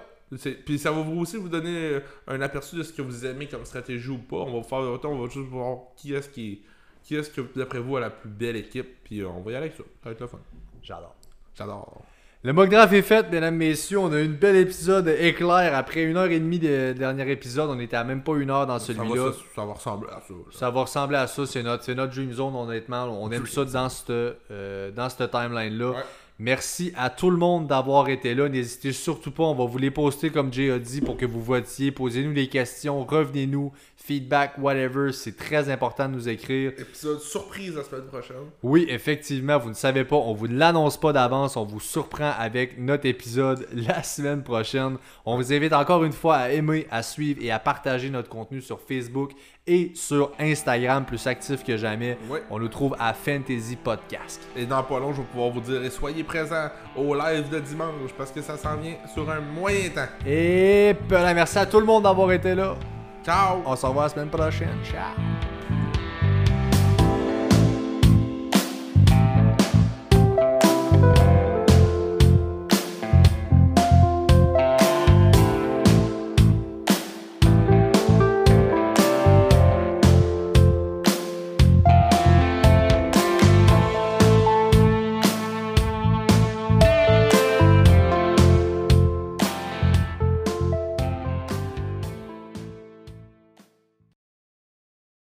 Puis ça va vous aussi vous donner euh, un aperçu de ce que vous aimez comme stratégie ou pas. On va vous faire voter, on va juste voir qui est-ce qui, qui est-ce que d'après vous a la plus belle équipe. Puis euh, on va y aller avec ça. Ça va être le fun. J'adore. J'adore. Le mock draft est fait, mesdames, messieurs. On a eu une belle épisode éclair. Après une heure et demie de dernier épisode, on était à même pas une heure dans celui-là. ça, ça va ressembler à ça. Ça va ressembler à ça, c'est notre, c'est notre Dream Zone, honnêtement. On aime ça dans cette, euh, dans cette timeline-là. Ouais. Merci à tout le monde d'avoir été là. N'hésitez surtout pas, on va vous les poster comme Jay a dit pour que vous votiez. Posez-nous des questions, revenez-nous, feedback, whatever. C'est très important de nous écrire. Épisode surprise la semaine prochaine. Oui, effectivement, vous ne savez pas, on vous l'annonce pas d'avance, on vous surprend avec notre épisode la semaine prochaine. On vous invite encore une fois à aimer, à suivre et à partager notre contenu sur Facebook et sur Instagram, plus actif que jamais. On nous trouve à Fantasy Podcast. Et dans pas long, je vais pouvoir vous dire et soyez présents au live de dimanche parce que ça s'en vient sur un moyen temps. Et voilà, merci à tout le monde d'avoir été là. Ciao! On se revoit la semaine prochaine. Ciao!